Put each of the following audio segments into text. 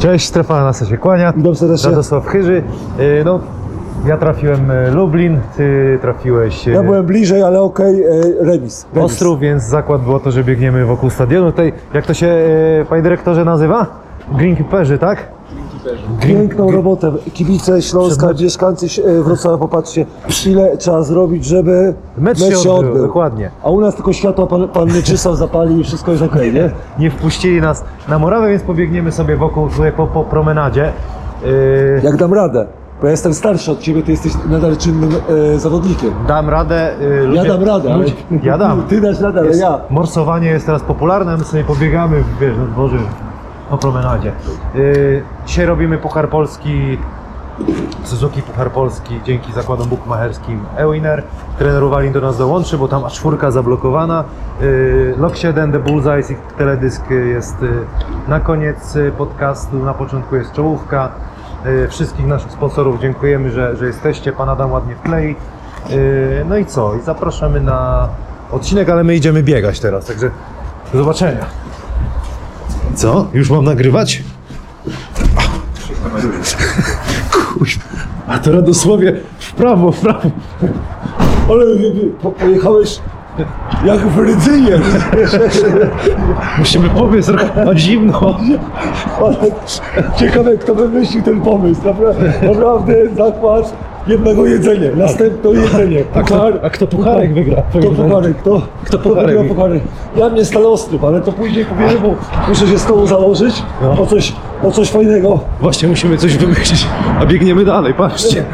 Cześć, Stefan Nasa się kłania. Witam serdecznie. Radosław Chyży. Y, No, ja trafiłem y, Lublin, ty trafiłeś y, Ja byłem bliżej, ale okej, e, remis. remis. Ostrów, więc zakład było to, że biegniemy wokół stadionu. Tutaj, jak to się, panie dyrektorze, nazywa? Greenkeeperzy, tak? Piękną robotę. Kibice Śląska, Przed- mieszkańcy e, Wrocławia, popatrzcie, ile trzeba zrobić, żeby Mecz się odbył, dokładnie. A u nas tylko światła pan, pan Myczysław zapali i wszystko jest okej, nie? Nie wpuścili nas na murawę, więc pobiegniemy sobie wokół, tutaj po, po promenadzie. Y, Jak dam radę, bo ja jestem starszy od ciebie, ty jesteś nadal czynnym e, zawodnikiem. Dam radę. Ja ludzie- dam radę, ludzie- Ja dam. Ty dasz radę, ale ja. Morsowanie jest teraz popularne, my sobie pobiegamy wiesz, na dworze po promenadzie. Yy, dzisiaj robimy Puchar Polski, Suzuki Puchar Polski dzięki zakładom bukmacherskim Ewiner. Trener Uwalin do nas dołączy, bo tam aż czwórka zablokowana. Yy, Lok 7, The Bullseyes i teledysk jest yy, na koniec podcastu, na początku jest czołówka. Wszystkich naszych sponsorów dziękujemy, że, że jesteście. Pan Adam ładnie wklei. Yy, no i co? I zapraszamy na odcinek, ale my idziemy biegać teraz, także do zobaczenia. Co? Już mam nagrywać? Kuźwa. A to Radosławie w prawo, w prawo. Ale po, pojechałeś jak w Rydzynie. Musimy powiedz, trochę zimno. Ale ciekawe, kto wymyślił ten pomysł. Naprawdę, naprawdę zakład jednego jedzenia, następne jedzenie. A kto, a kto pucharek wygra? Kto pucharek? Kto, Kto pucharek? wygra pucharek? Ja mnie stale ostrów, ale to później powiemy, bo muszę się z tobą założyć No. o, coś, o coś fajnego. Właśnie musimy coś wymyślić, a biegniemy dalej, patrzcie.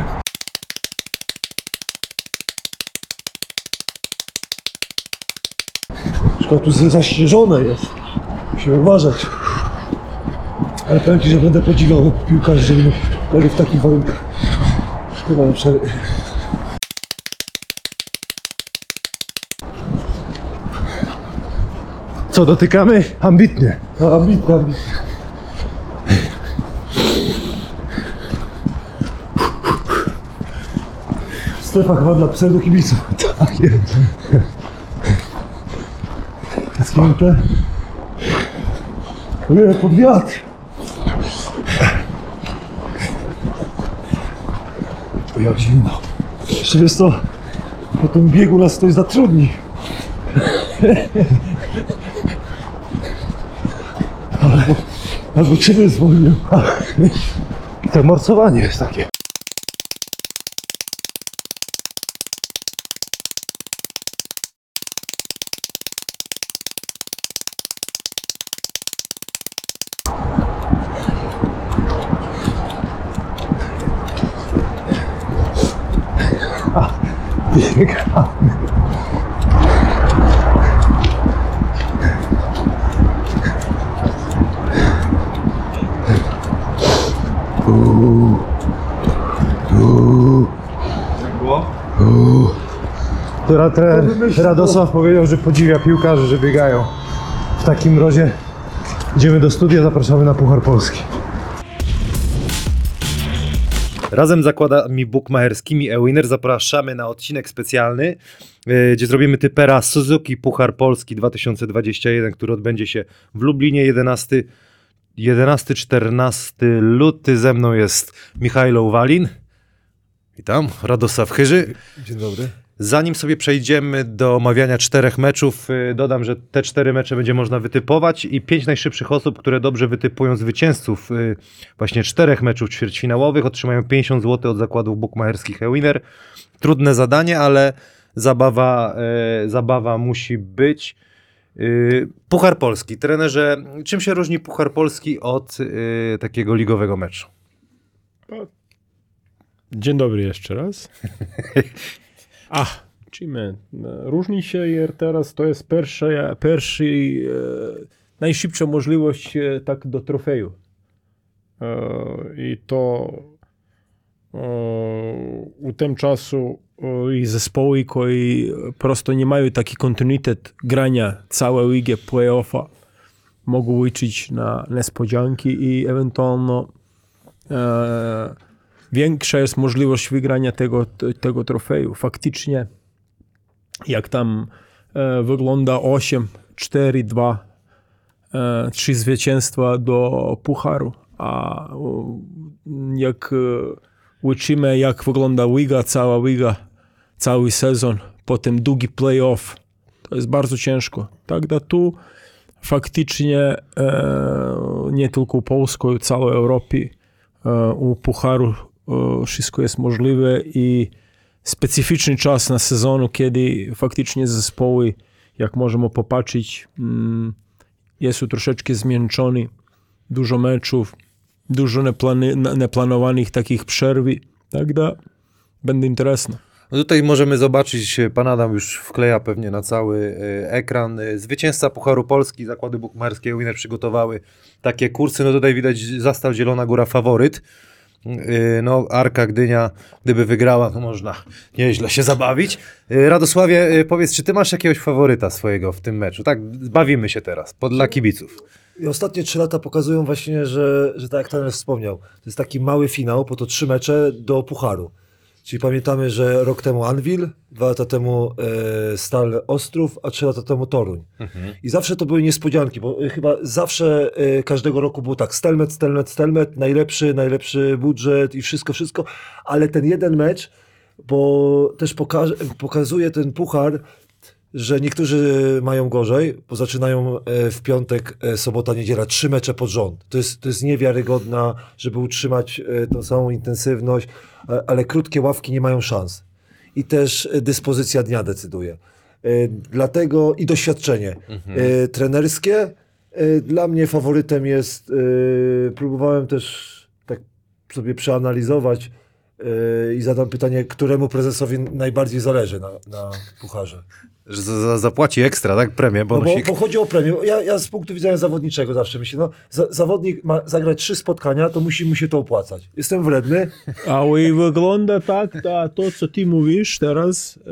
Szkoda, tu zaśnieżone jest. Musimy uważać. Ale powiem ci, że będę podziwiał piłkarzy, żeby grali w takich warunkach. Chyba przerwę. Co, dotykamy? Ambitnie. No, ambitnie, ambitnie. Strefa chyba dla pseudokibiców. Tak jest. Nie, pod wiatr. O, jak zimno. Jeszcze wiesz co, po tym biegu nas ktoś zatrudni. Albo, albo ciebie zwolnił. To morsowanie jest takie. Biegamy. Która trener Radosław powiedział, że podziwia piłkarzy, że biegają. W takim razie idziemy do studia, zapraszamy na Puchar Polski. Razem z zakładami bukmacherskimi Ewiner zapraszamy na odcinek specjalny, e, gdzie zrobimy typera Suzuki Puchar Polski 2021, który odbędzie się w Lublinie 11 11-14 luty. Ze mną jest Michajlo Walin. Witam, Radosław Chyży. Dzień dobry. Zanim sobie przejdziemy do omawiania czterech meczów, y, dodam, że te cztery mecze będzie można wytypować i pięć najszybszych osób, które dobrze wytypują zwycięzców y, właśnie czterech meczów ćwierćfinałowych otrzymają 50 zł od zakładów bukmacherskich Ewiner. Trudne zadanie, ale zabawa, y, zabawa musi być. Puchar Polski. Trenerze, czym się różni Puchar Polski od takiego ligowego meczu? Dzień dobry jeszcze raz. A, czym różni się teraz to jest pierwsza, pierwszy, e, najszybsza możliwość e, tak do trofeju. E, I to e, u tym czasu e, i zespoły, koji prosto nie mają taki kontinuitet grania całe ligę play-offa, mogą liczyć na niespodzianki i ewentualno e, większa jest możliwość wygrania tego, tego trofeju. Faktycznie, jak tam e, wygląda 8, 4, 2, e, 3 zwycięstwa do Pucharu, a jak e, uczymy, jak wygląda liga, cała liga, cały sezon, potem długi playoff, to jest bardzo ciężko. Tak da tu faktycznie e, nie tylko Polską, całej Europie e, u Pucharu e, wszystko jest możliwe i specyficzny czas na sezonu, kiedy faktycznie zespoły, jak możemy popatrzeć, mm, jest troszeczkę zmęczony, dużo meczów, dużo neplany, neplanowanych takich przerw, tak da, będzie interesno. No tutaj możemy zobaczyć, e, pan Adam już wkleja pewnie na cały e, ekran. E, Zwycięzca Pucharu Polski, zakłady bukmacherskie Winner przygotowały takie kursy. No tutaj widać zastał Zielona Góra faworyt. E, No Arka Gdynia, gdyby wygrała, to można nieźle się zabawić. E, Radosławie, e, powiedz, czy ty masz jakiegoś faworyta swojego w tym meczu? Tak, bawimy się teraz, pod dla kibiców. I ostatnie trzy lata pokazują właśnie, że, że tak jak trener wspomniał, to jest taki mały finał, po to trzy mecze do Pucharu. Czyli pamiętamy, że rok temu Anvil, dwa lata temu e, Stal Ostrów, a trzy lata temu Toruń. I zawsze to były niespodzianki, bo e, chyba zawsze e, każdego roku było tak, Stelmet, Stelmet, Stelmet, najlepszy, najlepszy budżet i wszystko, wszystko, ale ten jeden mecz, bo też pokaże, pokazuje ten puchar, że niektórzy mają gorzej, bo zaczynają e, w piątek, e, sobota, niedziela, trzy mecze pod rząd. To jest, to jest niewiarygodna, żeby utrzymać e, tą samą intensywność, ale krótkie ławki nie mają szans. I też dyspozycja dnia decyduje. Dlatego i doświadczenie e, trenerskie. Dla mnie faworytem jest, próbowałem też tak sobie przeanalizować i zadam pytanie, któremu prezesowi najbardziej zależy na, na pucharze. Że za- za- zapłaci ekstra, tak? Premię, No bo, bo chodzi o premię. Ja, ja z punktu widzenia zawodniczego zawsze myślę, no, za, zawodnik ma zagrać trzy spotkania, to musi mu się to opłacać. Jestem wredny, Ale wygląda tak, da, to co ty mówisz teraz, e,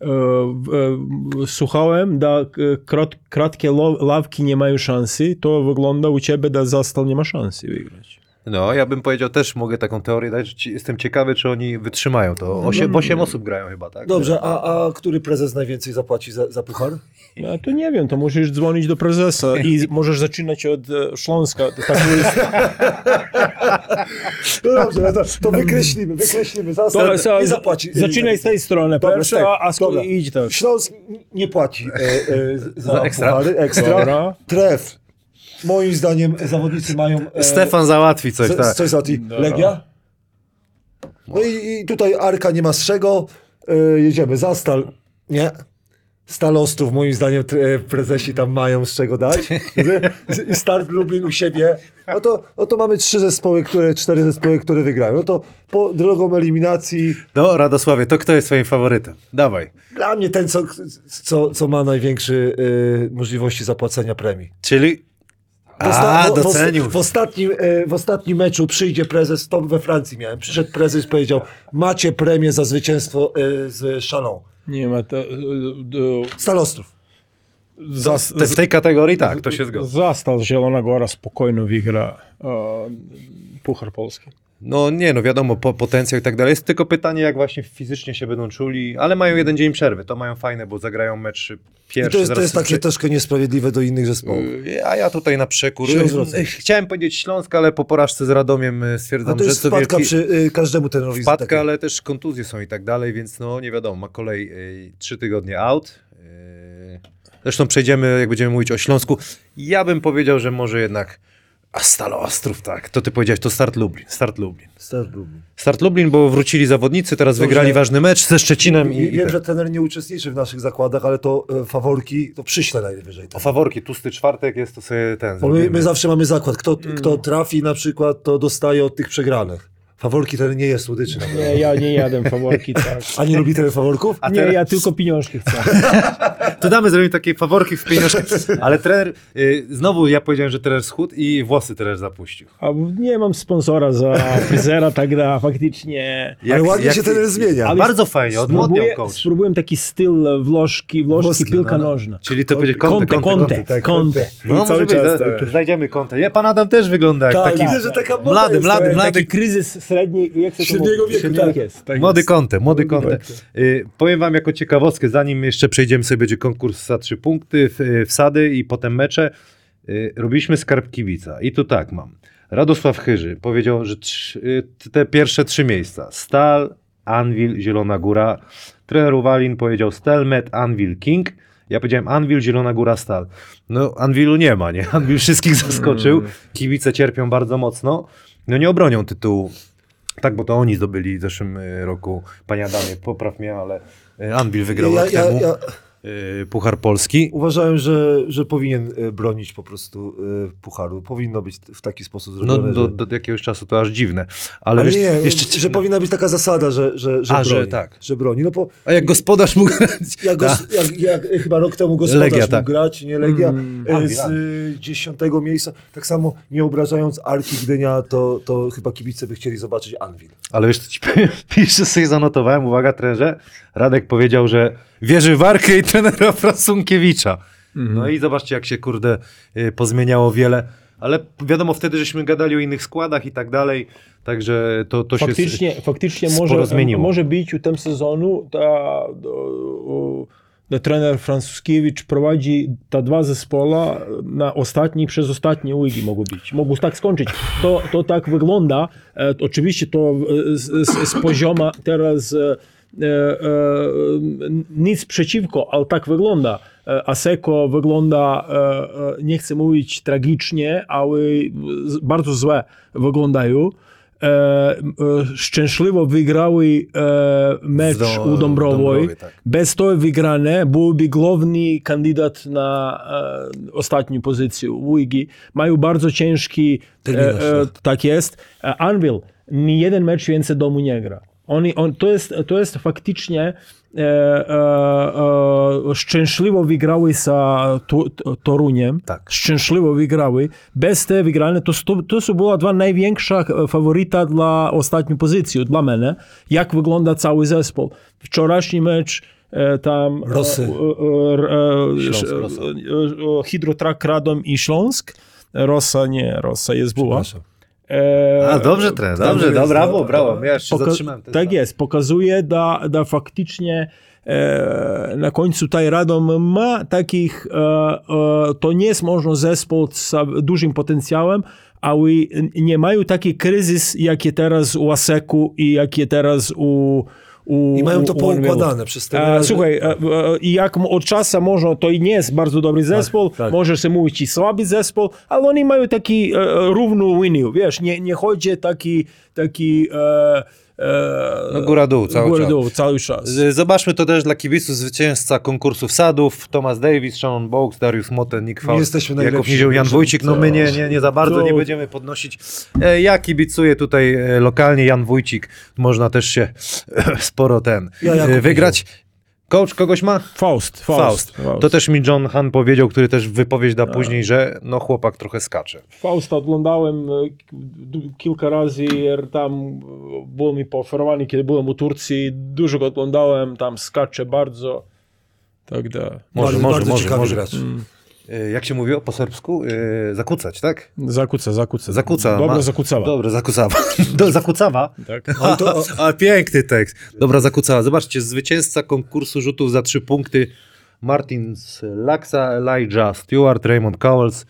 e, e, słuchałem, da krót, krótkie ławki nie mają szansy, to wygląda u ciebie, da Zastal nie ma szansy wygrać. No, ja bym powiedział, też mogę taką teorię dać. że ci- Jestem ciekawy, czy oni wytrzymają to. Osiem, osiem osób grają chyba, tak? Dobrze, a, a który prezes najwięcej zapłaci za, za puchar? Ja to nie wiem, to musisz dzwonić do prezesa i możesz zaczynać od e, Śląska. Tak jest. No dobrze, no to, to wykreślimy, wykreślimy. Zaraz To, so, nie zapłaci. zaczynaj z tej strony Dobra, pierwsza, tak, a kolei idź tak. Śląsk nie płaci e, e, za, Za ekstra? puchary, ekstra. Dobra. Tref. Moim zdaniem zawodnicy mają... E, Stefan załatwi coś, co, tak. Coś za ti- Legia? No i, i tutaj Arka nie ma z czego. E, jedziemy. Zastal. Nie. Stal Ostrów, moim zdaniem, e, prezesi tam mają z czego dać. I Start Lublin u siebie. No to, no to mamy trzy zespoły, które, cztery zespoły, które wygrają. No to po drogą eliminacji No, Radosławie, to kto jest twoim faworytem? Dawaj. dla mnie ten, co, co, co ma największe możliwości zapłacenia premii. Czyli... Osta- A, w, docenił. w, ostatnim, e, w ostatnim meczu przyjdzie prezes, to we Francji miałem, przyszedł prezes powiedział, macie premię za zwycięstwo e, z Chalon. Nie ma to... e, e, Stalostrów. Zas, w tej kategorii tak, to się zgadza. Zastal Zielona Góra spokojno wygra e, Puchar Polski. No nie, no wiadomo, po, potencjał i tak dalej. Jest tylko pytanie, jak właśnie fizycznie się będą czuli, ale mają jeden dzień przerwy. To mają fajne, bo zagrają mecz I pierwszy. to jest, to jest takie przy- troszkę niesprawiedliwe do innych zespołów. Y, A ja tutaj na przekór. Chciałem powiedzieć Śląsk, ale po porażce z Radomiem y, A stwierdzam, to że jest to wpadka wielki... przy y, każdemu trenerowi. Takiej. ale też kontuzje są i tak dalej, więc no nie wiadomo, ma kolej y, trzy tygodnie out. Y, Zresztą przejdziemy, jak będziemy mówić o Śląsku. Ja bym powiedział, że może jednak a Stalo Ostrów, tak. To ty powiedziałeś, to Start Lublin. Start Lublin. Start Lublin. Start Lublin, bo wrócili zawodnicy, teraz Dobrze. wygrali ważny mecz ze Szczecinem i, i Wiem, ten. że trener nie uczestniczy w naszych zakładach, ale to e, faworki, to przyślę najwyżej. O faworki, tłusty czwartek jest to sobie ten. Bo my, my zawsze mamy zakład. Kto, kto trafi na przykład, to dostaje od tych przegranych. Faworki ten nie jest słodyczy. Nie, ja nie jadłem faworki, tak. A nie lubi ten faworków? A Nie, teraz- ja tylko pieniążki chcę. To damy, zrobimy takie faworki w pieniążki. Ale trener, y, znowu ja powiedziałem, że trener schudł i włosy trener zapuścił. A nie mam sponsora za fryzera, tak da faktycznie. Ale ładnie się trener zmienia. Ale bardzo fajnie, odmłodniał coach. spróbuję taki styl włożki, włożki Włoski, piłka no, no. nożna. Czyli to będzie konte, Conte, konte, Conte, konte. Conte. No, cały czas tak. znajdziemy konte. Ja, pan Adam też wygląda jak Tak, taki widzę, że taka tak. mlady, Taki kryzys średniej, jak to Średniego wieku, tak. tak. jest. Tak Młody. Conte, młody Conte. Conte. Y, powiem wam jako ciekawostkę, zanim jeszcze przejdziemy sobie, będzie konkurs za trzy punkty, y, wsady i potem mecze. y, robiliśmy skarb kibica i tu tak mam. Radosław Chyży powiedział, że y, te pierwsze trzy miejsca. Stal, Anvil, Zielona Góra. Trener Uwalin powiedział Stelmet, Anvil, King. Ja powiedziałem Anvil, Zielona Góra, Stal. No Anvilu nie ma, nie? Anvil wszystkich zaskoczył. Kibice cierpią bardzo mocno. No nie obronią tytułu. Tak, bo to oni zdobyli w zeszłym roku. Panie Adamie, popraw mnie, ale Anvil wygrał Ja, rok ja, temu ja Puchar Polski. uważałem, że, że powinien e, bronić po prostu e, pucharu. Powinno być w taki sposób No zrobione. do, że... do jakiegoś czasu to aż dziwne. Ale, Ale wiesz, nie, jeszcze... że powinna być taka zasada, że, że, że A, że broni. tak. Że broni. No bo A jak gospodarz mógł grać? jak, gos, jak, jak chyba rok temu gospodarz Legia, mógł tak. grać, nie Legia, Mm. Anvil, z y, dziesiątego miejsca. Tak samo nie obrażając Arki Gdynia, to, to chyba kibice by chcieli zobaczyć Anvil. Ale wiesz, co ci powiem? Jeszcze sobie zanotowałem, uwaga trenerze, Radek powiedział, że wierzy w Arkę i trenera Frasunkiewicza. No i zobaczcie, jak się kurde y, pozmieniało wiele. Ale wiadomo, wtedy żeśmy gadali o innych składach i tak dalej, także to, to się... Faktycznie, faktycznie sporo może, zmieniło. może być u tym sezonu ta, o, o, trener Francuskiewicz prowadzi ta dwa zespoła na ostatniej przez ostatnie łygi mogą być. Mogą tak skończyć. To, to tak wygląda. E, oczywiście to e, z, z, z poziomu teraz e, nic przeciwko, ale tak wygląda. E, Aseko wygląda, e, e, nie chcę mówić tragicznie, ale bardzo złe wyglądają. E, e, szczęśliwo wygrały e, mecz Do- u Dąbrowej. Tak. Bez to wygrane byłby główny kandydat na e, ostatnią pozycję Ligi. Mają bardzo ciężki, e, e, tak jest. E, Anvil, nie jeden mecz więcej domu nie gra. Oni, on, to, jest, to jest faktycznie e, e, e, szczęśliwo wygrały z Toruniem. Tak. Szczęśliwo wygrały. Bez te wygrane to, to, to była dwa największa e, faworyta dla ostatniej pozycji, dla mnie. Jak wygląda cały zespół. Wczorajszy mecz tam... Rosy. Hydrotrak Radom i Śląsk. Rosa nie, Rosa jest była. Przepraszam. E, A, dobrze trener, Dobrze, dobrze, jest, brawo, brawo. Ja Poka- zatrzymałem tak stan. jest, pokazuje, da, da faktycznie e, na końcu taj Radom ma takich, e, e, to nie jest może zespół z dużym potencjałem, ale nie mają taki kryzys, jakie teraz u Aseku i jakie teraz u u, I mają to poukładane przez te E, Słuchaj, e, e, i jak od czasu może, to i nie jest bardzo dobry zespół, tak. może się mówić i słaby zespół, ale oni mają taki e, równą linię, wiesz, nie, nie chodzi taki, taki e, No góra-dół cały góra czas. dół cały czas. Zobaczmy to też dla kibiców zwycięzca konkursu wsadów. Thomas Davis, Shannon Box, Darius Moten, Nick Faust, jesteśmy Jakub najlepsi. Nizioł, Jan Wójcik. No my nie, nie, nie za bardzo nie będziemy podnosić. E, Ja kibicuję tutaj e, lokalnie, Jan Wójcik. Można też się sporo ten Ja e, wygrać. Coach kogoś ma? Faust, Faust. Faust. To też mi John Han powiedział, który też wypowiedź da później, że no chłopak trochę skacze. Fausta oglądałem e, kilka razy, jer tam było mi pooferowane, kiedy byłem u Turcji, dużo go oglądałem, tam skacze bardzo, tak da. Może, bardzo, może, bardzo może, ciekawy może. gracz. E, Jak się mówiło po serbsku? E, Zakucać, tak? Zakuca, zakuca. Zakuca. Dobra, ma- zakucała. Dobra, zakucawa. Do, zakucawa. Tak. Ale to, A, piękny tekst. Dobra, zakucała. Zobaczcie, zwycięzca konkursu rzutów za trzy punkty. Martin z Laksa, Elijah Stewart, Raymond Cowles,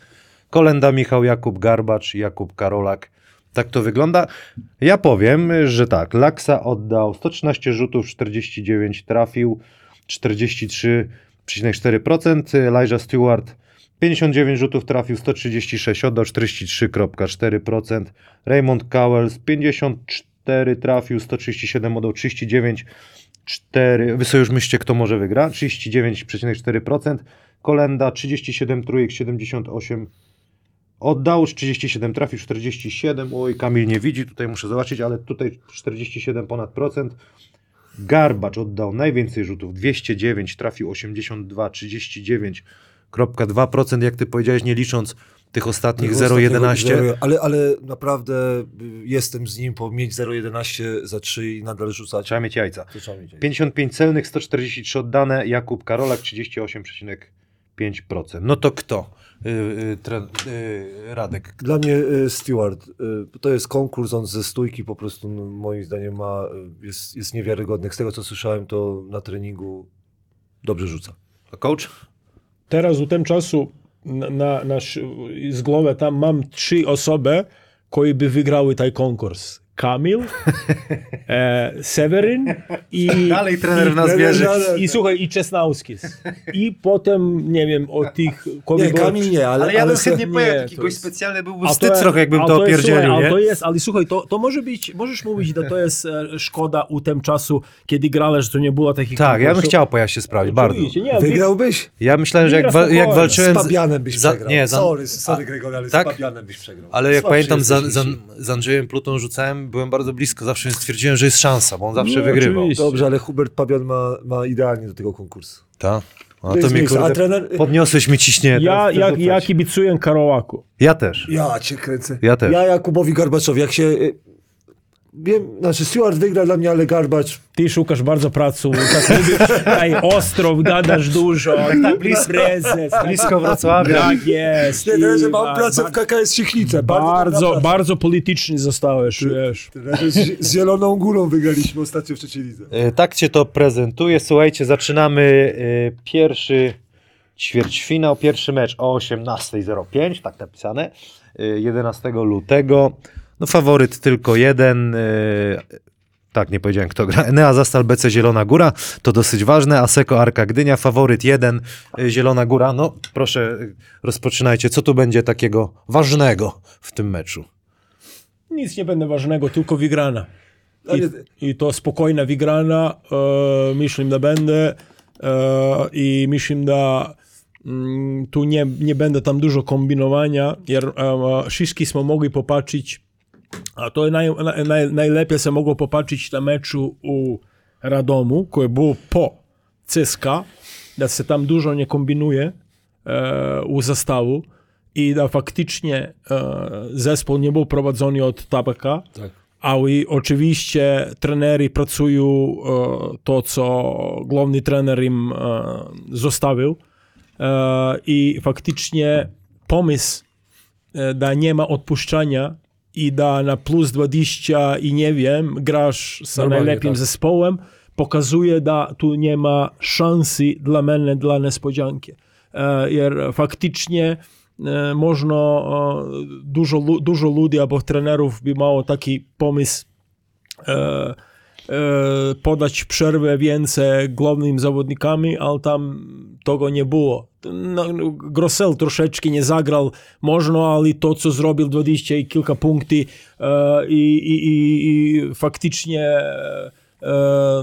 Kolenda Michał, Jakub Garbacz, Jakub Karolak. Tak to wygląda. Ja powiem, że tak. Laksa oddał 113 rzutów, 49 trafił, 43,4%. Elijah Stewart 59 rzutów trafił, 136 oddał, 43,4%. Raymond Cowles 54 trafił, 137 oddał, 39 4. Wy sobie już myślcie, kto może wygra. 39,4%. Kolenda 37 trójek, 78 oddał, 37 trafił, 47. Oj, Kamil nie widzi, tutaj muszę zobaczyć, ale tutaj 47 ponad procent. Garbacz oddał najwięcej rzutów, 209, trafił 82, 39,2%, jak ty powiedziałeś, nie licząc tych ostatnich Tego 0,11. ostatniego- Ale, ale naprawdę y, jestem z nim, po mieć 0,11 za 3 i nadal rzucać. Trzeba mieć jajca. Trzeba mieć. 55 celnych, 143 oddane, Jakub Karolak 38,5%. No to kto? Yy, yy, tre, yy, Radek. Dla mnie y, Stewart, y, to jest konkurs, on ze stójki po prostu no, moim zdaniem ma, y, jest, jest niewiarygodny. Z tego co słyszałem, to na treningu dobrze rzuca. A coach? Teraz u tym czasu na, na, głowy tam mam trzy osoby, które by wygrały ten konkurs. Kamil, e, Seweryn i... Dalej trener w nas wierzy. I słuchaj, i Czesnauskis. I potem, nie wiem, o tych... Nie, Kamil nie, ale... Ale ja bym chętnie nie, pojechał, to jest- specjalny byłby A wstyd jest- trochę, jakbym to opierdzielił, nie? A to jest, ale słuchaj, to, to może być, możesz mówić, że to jest e, szkoda u tym czasu, kiedy grałeś, że to nie było takich Tak, ja bym chciał pojechać się sprawdzić, bardzo. Nie, Wygrałbyś? Ja myślałem, że jak, wa- jak walczyłem... Z Fabianem byś za- przegrał. Nie, za, sorry, sorry Gregory, ale tak? z Fabianem byś przegrał. ale jak Słabszy pamiętam, z Andrzejem Plutą rzucałem, byłem bardzo blisko, zawsze stwierdziłem, że jest szansa, bo on zawsze No, wygrywał. oczywiście. Dobrze, ale Hubert Pabian ma, ma idealnie do tego konkursu. Tak? No To to mnie miejsce, a kurde, trener- podniosłeś mi ciśnienie. Ja, ja, ja kibicuję Karołaku. ja też. Ja cię kręcę. Ja też. Ja Jakubowi Garbaczowi, jak się... Wiem, znaczy Stewart wygra dla mnie, ale Garbacz... Ty szukasz bardzo pracy, tak lubisz, tutaj ostro, gadasz dużo, tak blisko, prezes, Blisko Wrocławia. tak jest. Nie, I mam pracę w KKS Siechnice. Bardzo, Bardzo, bardzo polityczny zostałeś, wiesz. Trenerze, Z, z Zieloną Górą wygraliśmy ostatnio w trzeciej lidze. E, Tak cię to prezentuje. Słuchajcie, zaczynamy e, pierwszy ćwierćfinał, pierwszy mecz o 18.05, tak napisane, e, 11 lutego. No faworyt tylko jeden. e, Tak, nie powiedziałem kto gra. Enea Zastal BC Zielona Góra, to dosyć ważne. Aseko Arka Gdynia, faworyt jeden e, Zielona Góra. No proszę, e, rozpoczynajcie. Co tu będzie takiego ważnego w tym meczu? Nic nie będzie ważnego, tylko wygrana. I, I to spokojna wygrana, e, myślę, da będzie e, i myślę, da mm, tu nie, nie będzie tam dużo kombinowania, jer e, wszyscy smo mogli popatrzeć, a to naj, naj, naj, najlepiej se mogło popatrzeć na meczu u Radomu, koje było po CSKA, da se tam dużo nie kombinuje e, u zastawu i da faktycznie e, zespół nie był prowadzony od tabaka, Tak. ale oczywiście trenery pracują e, to, co główny trener im e, zostawił e, i faktycznie pomysł, e, da nie ma odpuszczania i da na plus 20 i nie wiem, grasz z Normalnie, najlepszym tak. zespołem, pokazuje, da tu nie ma szansy dla mnie, dla niespodzianki. E, faktycznie e, można, e, dużo, dużo ludzi albo trenerów by miało taki pomysł e, e, podać przerwę więcej głównym zawodnikami, ale tam tego nie było. No, no, Grosel troszeczkę nie zagrał, można, ale to, co zrobił 20 i kilka punktów e, i, i, i, i faktycznie e, e,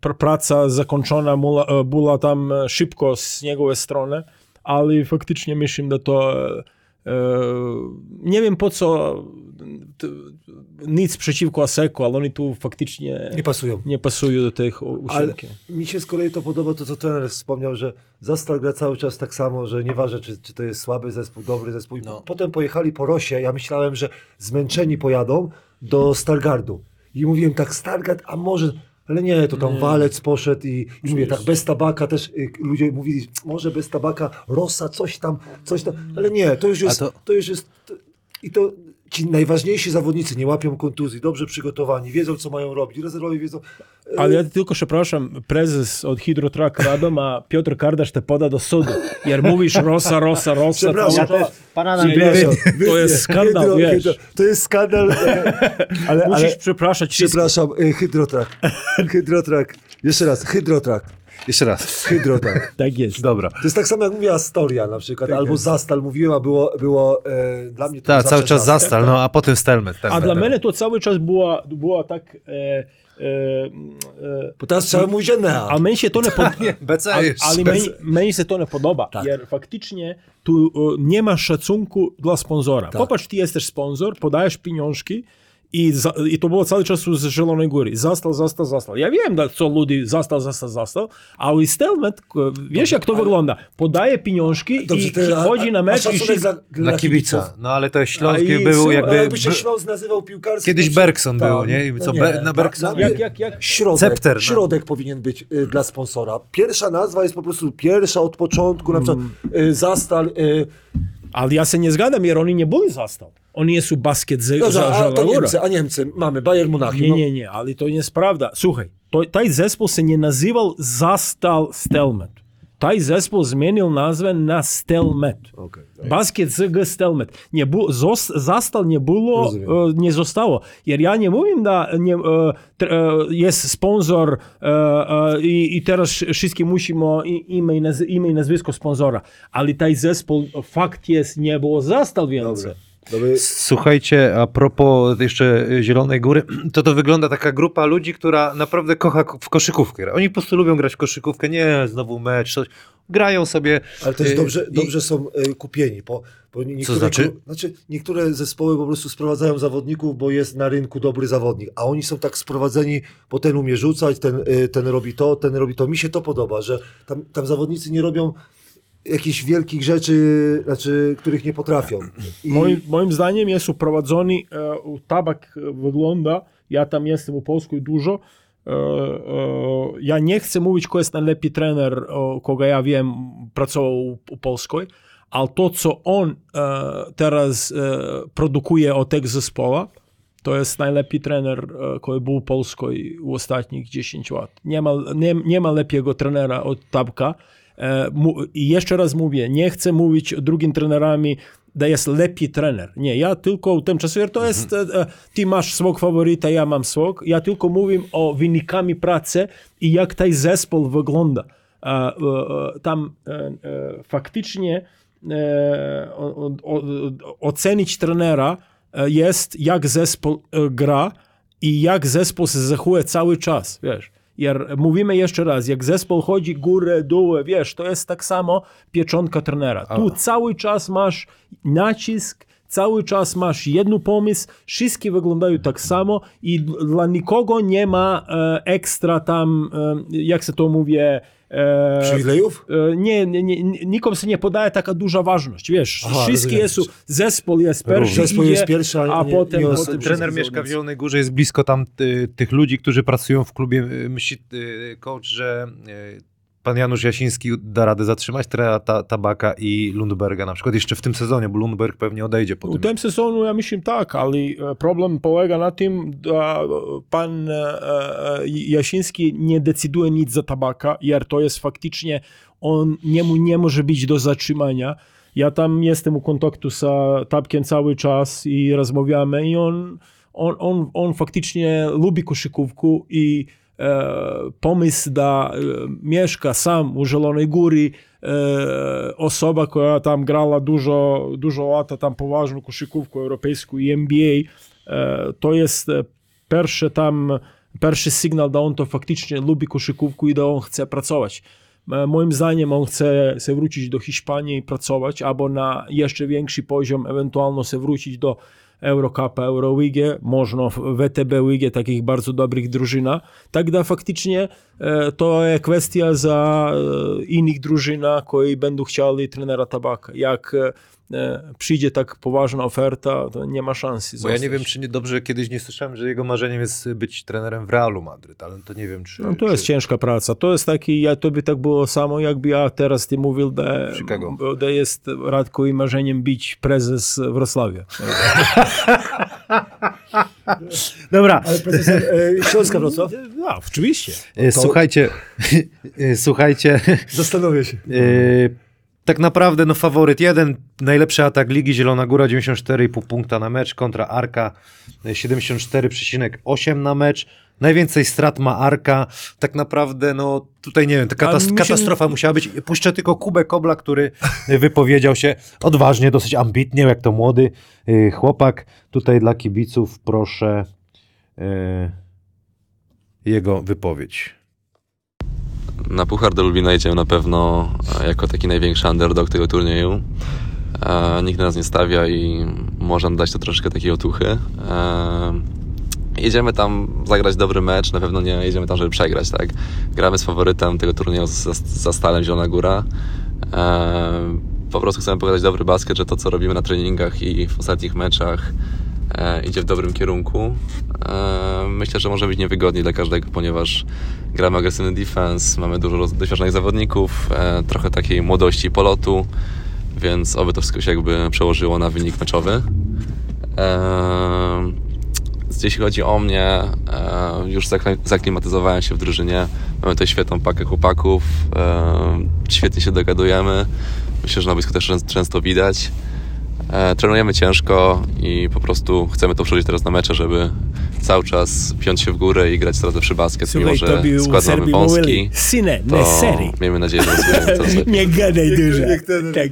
pr- praca zakończona była tam szybko z jego strony, ale faktycznie myślę, że to nie wiem po co nic przeciwko Aseku, ale oni tu faktycznie Nie pasują. nie pasują do tych Ale ósemki. mi się z kolei to podoba to, co trener wspomniał, że Zastal gra cały czas tak samo, że nieważne, czy, czy to jest słaby zespół, dobry zespół. I No. Potem pojechali po Rosie, ja myślałem, że zmęczeni pojadą do Stargardu. I mówiłem tak, Stargard, a może... Ale nie, to tam walec poszedł i, i mówię tak, bez tabaka też y, ludzie mówili, może bez tabaka, Rosa, coś tam, coś tam, ale nie, to już jest, to- to... już jest, to, i to ci najważniejsi zawodnicy nie łapią kontuzji, dobrze przygotowani, wiedzą co mają robić, rezerwowi wiedzą, Ale ja tylko przepraszam, prezes od Hydrotrak Radom, a Piotr Kardasz te poda do sudu. Jer mówisz Rosa, Rosa, Rosa. Przepraszam. czas. Pana nie, To jest skandal, hydro, wiesz. hydro, to jest skandal, e, ale, Musisz ale przepraszać wszystkich. przepraszam, e, hydrotrak, hydrotrak, jeszcze raz, hydrotrak, Jeszcze raz. hydrotrak. Tak jest. Dobra. To jest tak samo jak mówiła Astoria na przykład, albo Zastal mówiłem, a było, było e, dla mnie to Tak, cały czas Zastal. Zastal, no a potem Stelmet. A dla mnie to cały czas była, była tak... E, e, Bo teraz trzeba mówić Enea. a meni się to nie pod... BC Ale, meni se to nie podoba, Tak. jer faktycznie tu e, nie ma szacunku dla sponzora. Tak. Popatrz, ty jesteś sponsor, podajesz pieniążki i, za, i to było cały czas z Zielonej Góry. Zastal, zastal, zastal. Ja wiem, co ludzie zastal, zastal, zastal, ale Stelmet, wiesz jak to wygląda. Podaje pieniążki Dobrze, i ty, a- chodzi na a mecz i wszyscy... za, Dla kibica. No ale to Śląsk A był są- jakby... Jakby się Śląsk nazywał piłkarski. Kiedyś Bergson Tak. był, nie? I co, No Be- na Bergsonie- Jak, jak, jak? Środek, Cepter, no. środek powinien być y, dla sponsora. Pierwsza nazwa jest po prostu pierwsza od początku, na przykład y, Zastal. Y, Ale ja się nie zgadzam, jer oni nie byli zastal. Oni są basket z dobrze, za a to. Niemcy, a Niemcy mamy Bayern Monachium. Nie, no. nie, nie, ale to nie jest prawda. Słuchaj, to, taj zespół się nie nazywał Zastal Stelmet. taj zespół zmienił nazwę na Stelmet. Okej. Basket ZG Stelmet. Nie było, zos, zastal nie było, e, nie zostało. Jer ja nie mówię, da nie, e, tr- e, jest sponsor i, i teraz wszyscy musimy imię i, naz, imię i nazwisko sponsora. Ale taj zespół fakt jest, nie było zastal więcej. Dobra. Słuchajcie, a propos jeszcze Zielonej Góry, to to wygląda taka grupa ludzi, która naprawdę kocha ko- w koszykówkę. Oni po prostu lubią grać w koszykówkę, nie znowu mecz, coś. Grają sobie. Ale też y, dobrze, i- dobrze są y, kupieni. Po, bo niektóre, znaczy? klu- znaczy? Niektóre zespoły po prostu sprowadzają zawodników, bo jest na rynku dobry zawodnik, a oni są tak sprowadzeni, bo ten umie rzucać, ten, y, ten robi to, ten robi to. Mi się to podoba, że tam, tam zawodnicy nie robią jakichś wielkich rzeczy, znaczy, których nie potrafią. I, Moim, moim zdaniem jest uprowadzony, e, tabak wygląda, ja tam jestem u Polsku dużo, e, e, ja nie chcę mówić, kto jest najlepszy trener, kogo ja wiem, pracował u, u Polskoj, ale to, co on e, teraz e, produkuje od tego zespoła, to jest najlepszy trener, e, który był Polskoj w ostatnich 10 lat. Nie ma, nie, nie ma lepiego trenera od Tabka. E, I jeszcze raz mówię, nie chcę mówić drugim trenerami, da jest lepiej trener. Nie, ja tylko tymczasowo, to jest, e, e, ty masz swog faworyta, ja mam swog. Ja tylko mówię o wynikami pracy i jak ten zespół wygląda. Tam faktycznie ocenić trenera jest, jak zespół gra i jak zespół się zachowuje cały czas, wiesz. Mówimy jeszcze raz, jak zespół chodzi górę, dół, wiesz, to jest tak samo pieczątka trenera. Tu cały czas masz nacisk, cały czas masz jedną pomysł, wszystkie wyglądają tak samo i dla nikogo nie ma e, ekstra tam, e, jak się to mówię, e, przywilejów? E, Nie, nie, nie, nikomu się nie podaje taka duża ważność, wiesz, Aha, wszystkie są, zespół jest pierwszy, Zespół idzie, jest pierwszy, a a nie- potem, nie potem Trener mieszka w. Zielonej Górze, jest blisko tam y, tych ludzi, którzy pracują w klubie. Y, Myśli y, coach, że y, pan Janusz Jasiński da radę zatrzymać ta, Tabaka i Lundberga na przykład jeszcze w tym sezonie, bo Lundberg pewnie odejdzie po tym. tym sezonu ja myślę tak, ale e, problem polega na tym, że pan e, e, Jasiński nie decyduje nic za tabaka, jer to jest faktycznie, on nie, mu nie może być do zatrzymania. Ja tam jestem u kontaktu z Tabkiem cały czas i rozmawiamy i on, on, on, on faktycznie lubi koszykówkę i pomysł, da e, mieszka sam u Zielonej Góry, e, osoba, która tam grała dużo, dużo lat, tam poważną koszykówkę europejską i NBA, e, to jest e, pierwszy tam, pierwszy sygnał, że on to faktycznie lubi koszykówkę i że on chce pracować. E, Moim zdaniem on chce się wrócić do Hiszpanii i pracować, albo na jeszcze większy poziom, ewentualnie się wrócić do Eurocupa, Eurowigę, można w WTB Ligę takich bardzo dobrych drużyna. Tak da faktycznie e, to jest kwestia za e, innych drużyna, które będą chcieli trenera Tabaka. Jak e, przyjdzie tak poważna oferta, to nie ma szansy. Bo ja nie zostać. wiem, czy nie, dobrze kiedyś nie słyszałem, że jego marzeniem jest być trenerem w Realu Madryt, ale to nie wiem, czy... No, to jest czy... ciężka praca. To jest taki, ja to by tak było samo, jakby ja teraz ty mówił, że, jest Radko i marzeniem być prezes Wrocławia. Dobra. Ale profesor e, Śląska Wrocław? No, oczywiście. E, Słuchajcie, e, słuchajcie, Zastanowię się. e, tak naprawdę no faworyt jeden, najlepszy atak ligi, Zielona Góra 94,5 punkta na mecz kontra Arka e, 74,8 na mecz. Najwięcej strat ma Arka. Tak naprawdę, no tutaj nie wiem, ta Ale katas- mi się- katastrofa musiała być. Puszczę tylko Kubę Kobla, który wypowiedział się odważnie, dosyć ambitnie, jak to młody y, chłopak. Tutaj dla kibiców proszę y, jego wypowiedź. Na Puchar do Lublina idziemy na pewno e, jako taki największy underdog tego turnieju. E, nikt na nas nie stawia i może nam dać to troszkę takiej otuchy. Idziemy tam zagrać dobry mecz, na pewno nie jedziemy tam, żeby przegrać, tak? Gramy z faworytem tego turnieju za, za Stalem Zielona Góra. E, po prostu chcemy pokazać dobry basket, że to co robimy na treningach i w ostatnich meczach e, idzie w dobrym kierunku. E, myślę, że może być niewygodnie dla każdego, ponieważ gramy agresywny defense, mamy dużo doświadczonych zawodników, e, trochę takiej młodości polotu, więc oby to wszystko się jakby przełożyło na wynik meczowy. E, jeśli chodzi o mnie, e, już zakli- zaklimatyzowałem się w drużynie. Mamy tutaj świetną pakę chłopaków, świetnie się dogadujemy. Myślę, że na boisku też częst- często widać. E, trenujemy ciężko i po prostu chcemy to przełożyć teraz na mecze, żeby cały czas piąć się w górę i grać coraz lepszy basket, mimo Słuchaj, że tobie u skład mamy wąski. syne, To miejmy nadzieję, że rozwijemy coraz lepiej. Nie gadaj dużo. Tak.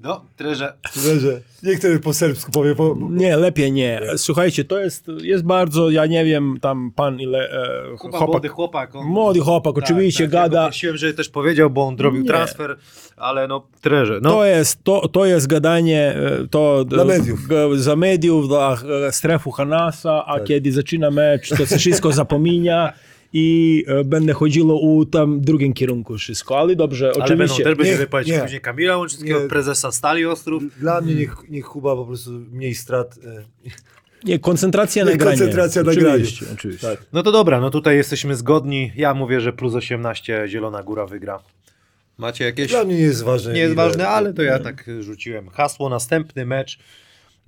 No, trenerze. Trenerze, niech ten po serbsku powie. Po... Nie, lepiej nie. Słuchajcie, to jest, jest bardzo, ja nie wiem, tam pan ile... E, Kuba, chłopak, młody chłopak. On... młody chłopak, oczywiście tak, Ja go gada. prosiłem, że też powiedział, bo on zrobił Nie. transfer, ale no, trenerze. No, To jest, to, to jest gadanie e, to, Dla mediów. g- za mediów, dla e, strefu Hanasa, a kiedy zaczyna mecz, to się wszystko zapomina i e, będę chodziło u tam drugim kierunku wszystko, ale dobrze, ale będą, oczywiście. też będzie Nie, wypowiedź nie. później Kamila Łączyckiego, Nie. prezesa Stali Ostrów. Dla mnie niech, niech Kuba po prostu mniej strat. e, Nie, koncentracja na Nie, granie. koncentracja na oczywiście, graniu. Oczywiście. Tak. No to dobra, no tutaj jesteśmy zgodni. Ja mówię, że plus 18 Zielona Góra wygra. Macie jakieś? Dla mnie nie jest ważne. Nie jest ile- ważne, ale to ja tak rzuciłem. Hasło, następny mecz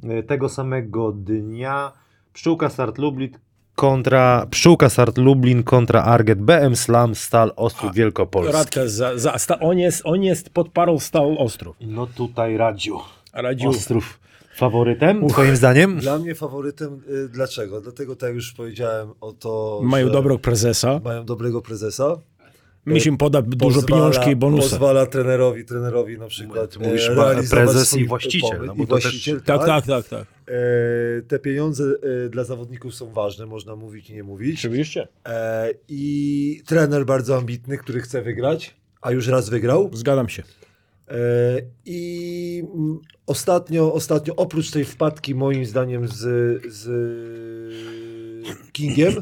y, tego samego dnia. Pszczółka Start Lublin kontra Pszczółka Start Lublin kontra Arget BM Slam Stal Ostrów Wielkopolski. Radka, za, za, sta, on, jest, on jest podparł Stal Ostrów. No tutaj Radziu. Radziu, Ostrów faworytem, twoim zdaniem? Dla mnie faworytem. y, Dlaczego? Dlatego, tak już powiedziałem, o to. mają dobrego prezesa. Mają dobrego prezesa. Musimy podać dużo Pozwala- pieniążki i bonusy. Pozwala trenerowi, trenerowi na przykład. Ty mówisz e, prezes i właściciel, no bo I to też- właściciel, Tak, tak, tak, tak. E, te pieniądze e, dla zawodników są ważne, można mówić i nie mówić. Oczywiście. E, I trener bardzo ambitny, który chce wygrać, a już raz wygrał. Zgadzam się. E, I ostatnio, ostatnio, oprócz tej wpadki, moim zdaniem, z, z Kingiem,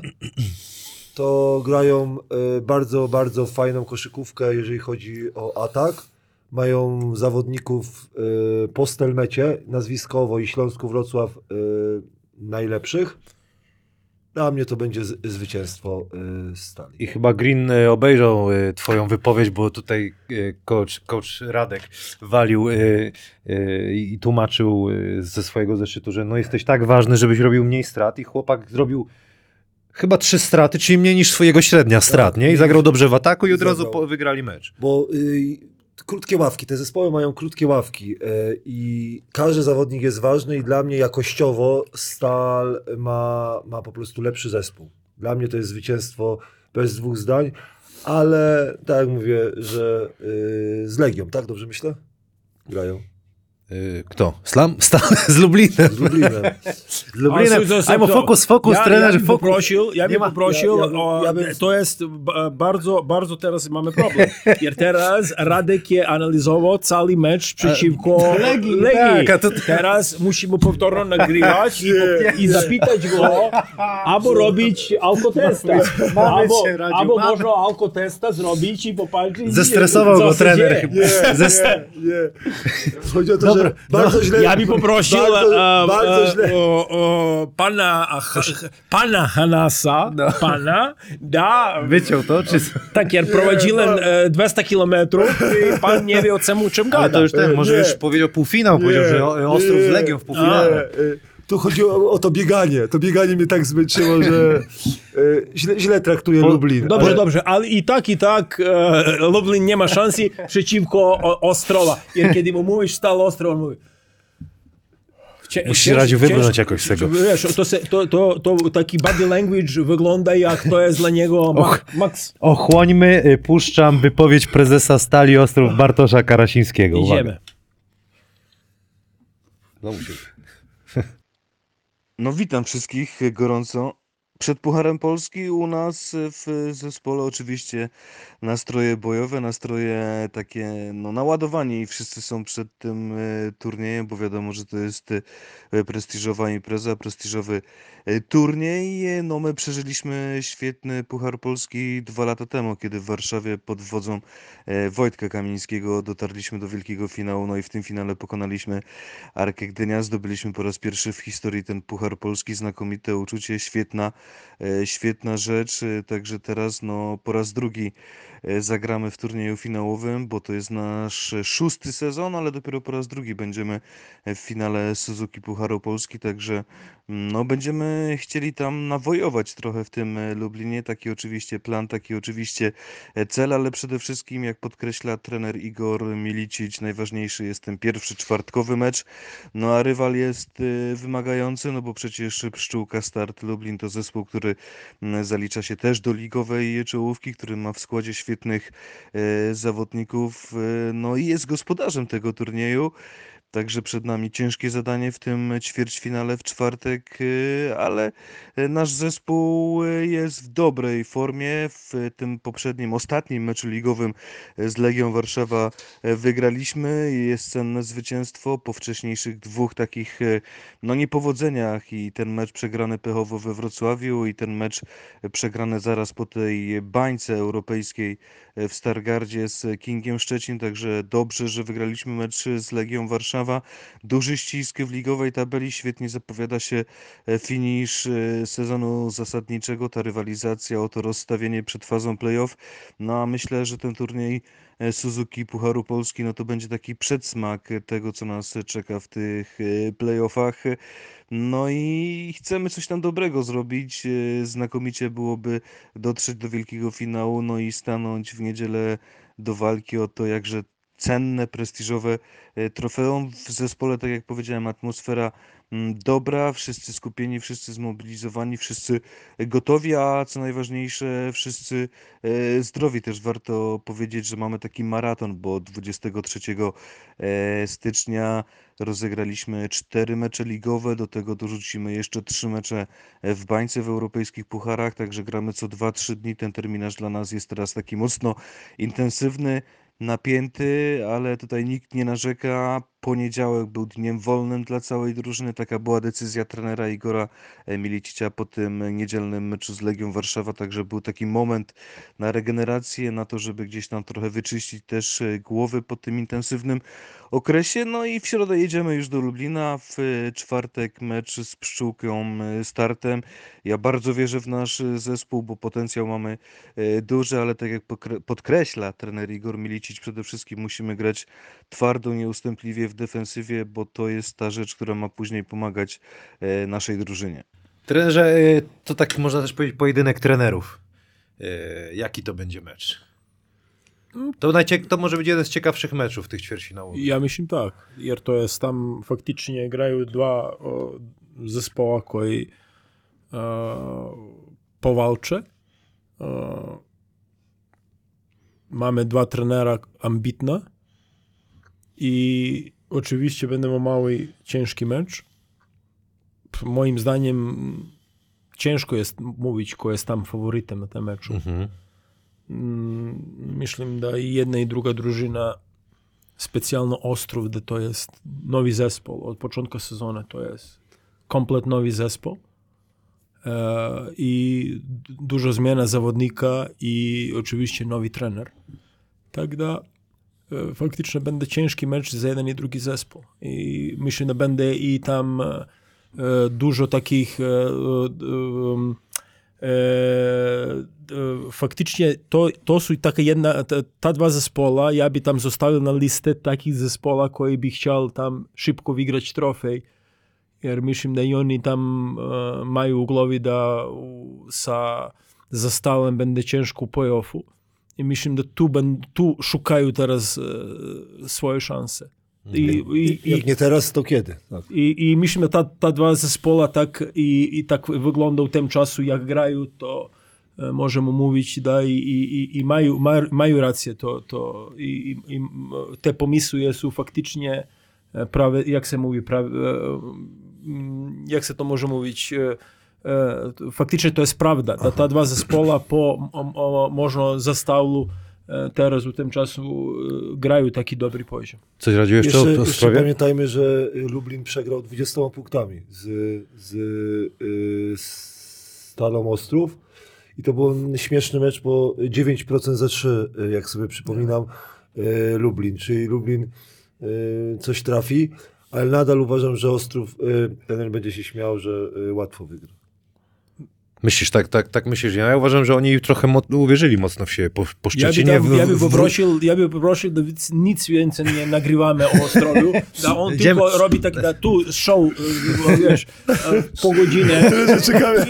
to grają e, bardzo, bardzo fajną koszykówkę, jeżeli chodzi o atak. Mają zawodników e, po Stelmecie, nazwiskowo i Śląsku Wrocław e, najlepszych. Dla mnie to będzie zwycięstwo Stali. I chyba Green obejrzał twoją wypowiedź, bo tutaj coach, coach Radek walił i tłumaczył ze swojego zeszytu, że no jesteś tak ważny, żebyś robił mniej strat i chłopak zrobił chyba trzy straty, czyli mniej niż swojego średnia strat, nie? I zagrał dobrze w ataku i od razu Zagrał. po, wygrali mecz. Bo y, krótkie ławki, te zespoły mają krótkie ławki y, i każdy zawodnik jest ważny i dla mnie jakościowo Stal ma, ma po prostu lepszy zespół. Dla mnie to jest zwycięstwo bez dwóch zdań, ale tak jak mówię, że y, z Legią, tak? Dobrze myślę? Grają. E, Kto? Slam? Stan z Lublinem. Z Lublinem. Z Lublinem. Ajmo, fokus, fokus, ja, trenerze, ja bym fokus. poprosił, ja Nie bym ma- poprosił, ja- ja o, ja bym- to jest ba- bardzo, bardzo teraz mamy problem. Jer teraz Radek je analizował cały mecz przeciwko Legii. tak, to- Teraz musimy powtórno nagrywać i, i zapytać go, albo robić alkotesta. Albo, albo można alkotesta zrobić i popatrzeć, Zestresował go trener chyba. Zest- Nie. Chodzi o to, że bardzo źle. Ja bym poprosił Bardzo, e, bardzo e, źle. o, o, pana, ha, pana Hanasa, pana, da, Wyciął to, czy... tak jak prowadziłem e, 200 kilometrów i pan nie wie o czemu czym Ale gada. to już ten, może Nie. już powiedział półfinał, powiedział, że Ostrów z Legią w półfinale. Tu chodzi o, to bieganie. To bieganie mnie tak zmęczyło, że y, źle, źle traktuje Po- Lublin. Dobrze, Ale- dobrze, ale i tak, i tak e, Lublin nie ma szansy przeciwko o, Ostrowa. I kiedy mu mówisz stal Ostrov, on mówi Musisz cięż- Radziu wybrnąć jakoś z tego. Wiesz, to, se, to, to, to taki body language wygląda jak to jest dla niego ma, Och. Max. Ochłońmy, y, puszczam wypowiedź prezesa Stali Ostrów Bartosza Karasińskiego. Uwaga. Idziemy. No witam wszystkich gorąco. Przed Pucharem Polski u nas w zespole oczywiście nastroje bojowe, nastroje takie no naładowani i wszyscy są przed tym e, turniejem, bo wiadomo, że to jest e, prestiżowa impreza, prestiżowy e, turniej. No my przeżyliśmy świetny Puchar Polski dwa lata temu, kiedy w Warszawie pod wodzą Wojtka Kamińskiego dotarliśmy do wielkiego finału, no i w tym finale pokonaliśmy Arkę Gdynia. Zdobyliśmy po raz pierwszy w historii ten Puchar Polski. Znakomite uczucie, świetna, świetna rzecz. Także teraz no, po raz drugi zagramy w turnieju finałowym, bo to jest nasz szósty sezon, ale dopiero po raz drugi będziemy w finale Suzuki Pucharu Polski, także mm, no, będziemy chcieli tam nawojować trochę w tym e, Lublinie. Taki oczywiście plan, taki oczywiście e, cel, ale przede wszystkim, jak podkreśla trener Igor Milicic, najważniejszy jest ten pierwszy czwartkowy mecz. No a rywal jest wymagający, no bo przecież Pszczółka Start Lublin to zespół, który mm, zalicza się też do ligowej czołówki, który ma w składzie świetnych e, zawodników, e, no i jest gospodarzem tego turnieju. Także przed nami ciężkie zadanie w tym ćwierćfinale w czwartek, y, ale y, nasz zespół y, jest w dobrej formie. W tym poprzednim, ostatnim meczu ligowym z Legią Warszawa wygraliśmy. Jest cenne zwycięstwo po wcześniejszych dwóch takich no niepowodzeniach i ten mecz przegrany pechowo we Wrocławiu i ten mecz przegrany zaraz po tej bańce europejskiej w Stargardzie z Kingiem Szczecin. Także dobrze, że wygraliśmy mecz z Legią Warszawa. Duży ścisk w ligowej tabeli, świetnie zapowiada się e, finisz e, sezonu zasadniczego, ta rywalizacja o to rozstawienie przed fazą playoff. No a myślę, że ten turniej e, Suzuki Pucharu Polski, no to będzie taki przedsmak tego, co nas czeka w tych playoffach. No i chcemy coś tam dobrego zrobić. Znakomicie byłoby dotrzeć do wielkiego finału, no i stanąć w niedzielę do walki o to jakże cenne, prestiżowe e, trofeum. W zespole, tak jak powiedziałem, atmosfera mm, dobra, wszyscy skupieni, wszyscy zmobilizowani, wszyscy gotowi, a co najważniejsze, wszyscy e, zdrowi. Też warto powiedzieć, że mamy taki maraton, bo 23 e, stycznia rozegraliśmy cztery mecze ligowe, do tego dorzucimy jeszcze trzy mecze w bańce w europejskich pucharach, także gramy co 2-3 dni. Ten terminarz dla nas jest teraz taki mocno intensywny napięty, ale tutaj nikt nie narzeka. Poniedziałek był dniem wolnym dla całej drużyny. Taka była decyzja trenera Igora Milicicia po tym niedzielnym meczu z Legią Warszawa. Także był taki moment na regenerację, na to, żeby gdzieś tam trochę wyczyścić też e, głowy po tym intensywnym okresie. No i w środę jedziemy już do Lublina. W e, czwartek mecz z Pszczółką e, startem. Ja bardzo wierzę w nasz e, zespół, bo potencjał mamy e, duży, ale tak jak podkreśla trener Igor Milicic, przede wszystkim musimy grać twardo, nieustępliwie w defensywie, bo to jest ta rzecz, która ma później pomagać e, naszej drużynie. Trenerze, y, to tak można też powiedzieć pojedynek trenerów. Y, Jaki to będzie mecz? To, najcie- to może być jeden z ciekawszych meczów tych ćwierćfinałowych. Ja myślę tak, jer to jest tam faktycznie grają dwa zespoła, koji e, powalcze. E, mamy dwa trenera ambitne i oczywiście będziemy mały, ciężki mecz. Moim zdaniem ciężko jest mówić, kto jest tam faworytem na tym meczu. Mhm. Mm, Myślę, da i jedna i druga drużyna specjalno Ostrów, gdzie to jest nowy zespół. Od początku sezonu to jest komplet nowy zespół. E, I dużo zmiana zawodnika i oczywiście nowy trener. Tak da faktycznie będzie ciężki mecz za jeden i drugi zespół. I myślę, że będzie i tam e, e, dużo takich e, e, e, e, faktycznie to, to są taka jedna, ta, ta dwa zespoła, ja by tam zostawił na listę takich zespoła, koji by chciał tam szybko wygrać trofej. Jer da i oni tam e, mają u głowie da sa zastalem będzie ciężko play-offu. I myślę, że tu, ben, tu szukają teraz e, swoje szanse. I, i, i, Jak nie teraz, to kiedy? Tak. i, i myślę, że ta, ta dwa zespoła tak i, i tak wyglądał tym czasu, jak grają, to e, możemy mówić, da, i, i, i mają, mają, mają rację, to, to i, i, te pomysły są faktycznie e, prawie, jak się mówi, prawie, e, jak się to może mówić, e, e, faktycznie to jest prawda. Ta, ta dwa zespoła po, o, o, można zastawu e, teraz u tym czasu e, grają taki dobry poziom. Coś radziłeś jeszcze, Jeszcze, o, sprawie? pamiętajmy, że Lublin przegrał 20 punktami z, z, y, Stalą Ostrów. I to był śmieszny mecz, bo 9% za 3, y, jak sobie przypominam, y, Lublin. Czyli Lublin y, coś trafi, ale nadal uważam, że Ostrów, ten będzie się śmiał, że łatwo wygra. Myślisz, tak, tak, tak myślisz? Ja uważam, że oni trochę mo- uwierzyli mocno w siebie po, po Ja by, Szczecinie. tam, ja by w- w- poprosił, ja by poprosił, do nic- nic więcej nie nagrywamy o Ostrowiu, a on Idziemy- tylko robi tak, da, tu show, e, wiesz, e, po godzinę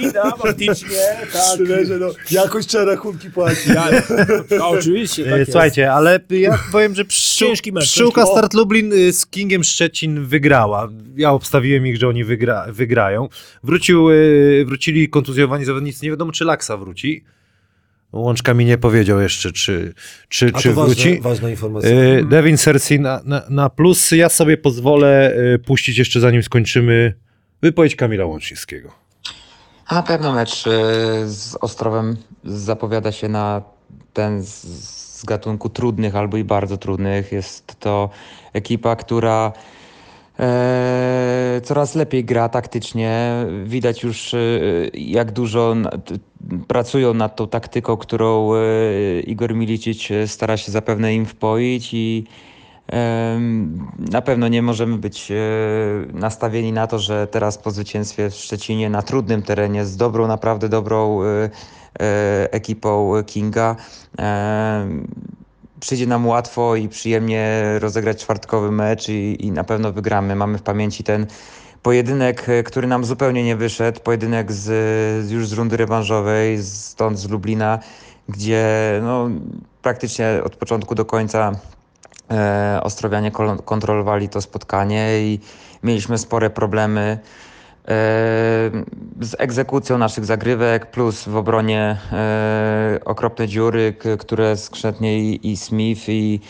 i da, faktycznie, tak. no, jakoś trzeba rachunki płacić. Ja, a oczywiście, tak E, jest. Słuchajcie, ale ja powiem, że pszczół, mecz, pszczółka. Start Lublin y, z Kingiem Szczecin wygrała. Ja obstawiłem ich, że oni wygra, wygrają. Wrócił, y, wrócili kontuzjowani zawodnicy. Nie wiadomo, czy Laksa wróci. Łączka mi nie powiedział jeszcze, czy, czy, A czy wróci. ważna informacja. Y, Devin Cersei na, na, na plus. Ja sobie pozwolę y, puścić jeszcze zanim skończymy wypowiedź Kamila Łączyńskiego. A na pewno mecz e, z Ostrowem zapowiada się na ten z, z gatunku trudnych albo i bardzo trudnych. Jest to ekipa, która coraz lepiej gra taktycznie. Widać już e, jak dużo pracują nad tą taktyką, którą e, Igor Milicic stara się zapewne im wpoić i Na pewno nie możemy być e, nastawieni na to, że teraz po zwycięstwie w Szczecinie na trudnym terenie z dobrą, naprawdę dobrą e, e, ekipą Kinga przyjdzie nam łatwo i przyjemnie rozegrać czwartkowy mecz i, i na pewno wygramy. Mamy w pamięci ten pojedynek, e, który nam zupełnie nie wyszedł, pojedynek z, już z rundy rewanżowej, stąd z Lublina, gdzie no, praktycznie od początku do końca e, Ostrowianie kontrolowali to spotkanie i mieliśmy spore problemy z egzekucją naszych zagrywek, plus w obronie e, okropne dziury, które skrzętnie i, Smith i,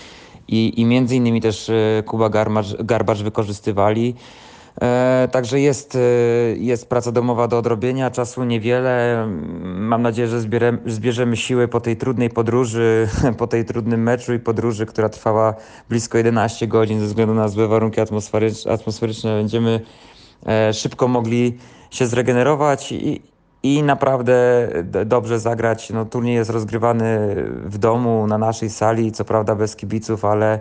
i, i między innymi też e, Kuba Garbacz, Garbacz wykorzystywali. Także jest, jest praca domowa do odrobienia, czasu niewiele. Mam nadzieję, że zbierzemy siły po tej trudnej podróży, po tej trudnym meczu i podróży, która trwała blisko 11 godzin ze względu na złe warunki atmosferycz, atmosferyczne. Będziemy szybko mogli się zregenerować i, i naprawdę dobrze zagrać. No, turniej jest rozgrywany w domu, na naszej sali, co prawda bez kibiców, ale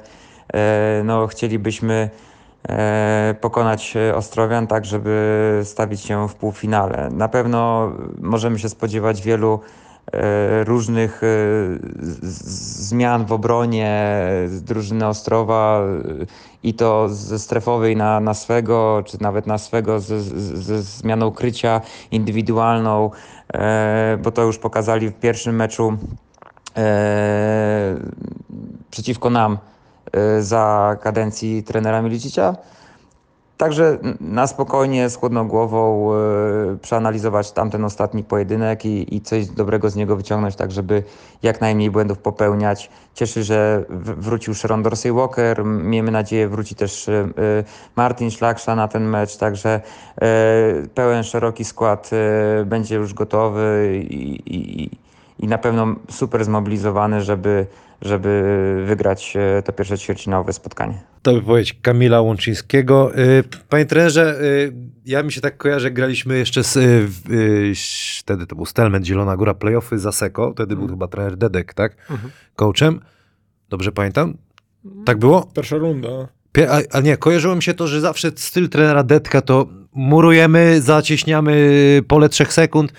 e, no, chcielibyśmy e, pokonać e, Ostrowian tak, żeby stawić się w półfinale. Na pewno możemy się spodziewać wielu e, różnych e, z- z- zmian w obronie drużyny Ostrowa e, i to ze strefowej na, na swego, czy nawet na swego ze, ze zmianą krycia indywidualną, e, bo to już pokazali w pierwszym meczu e, przeciwko nam e, za kadencji trenera Milicicia. Także na spokojnie, z chłodną głową e, przeanalizować tamten ostatni pojedynek i, i coś dobrego z niego wyciągnąć, tak żeby jak najmniej błędów popełniać. Cieszy, że wrócił Sharon Dorsey Walker. Miejmy nadzieję, wróci też e, e, Martin Szlaksza na ten mecz. Także e, pełen, szeroki skład będzie już gotowy i, i, i- na pewno super zmobilizowany, żeby, żeby wygrać e, to pierwsze ćwierćfinałowe spotkanie. To wypowiedź Kamila Łączyńskiego. Y, Panie trenerze, y, ja mi się tak kojarzę, graliśmy jeszcze z, w- wtedy to był Stelmet, Zielona Góra, playoffy za Seko, wtedy był chyba trener Dedek, tak? Coachem. Dobrze pamiętam? Tak było? Pierwsza runda. A, a nie, kojarzyło mi się to, że zawsze styl trenera Dedka to murujemy, zacieśniamy pole trzech sekund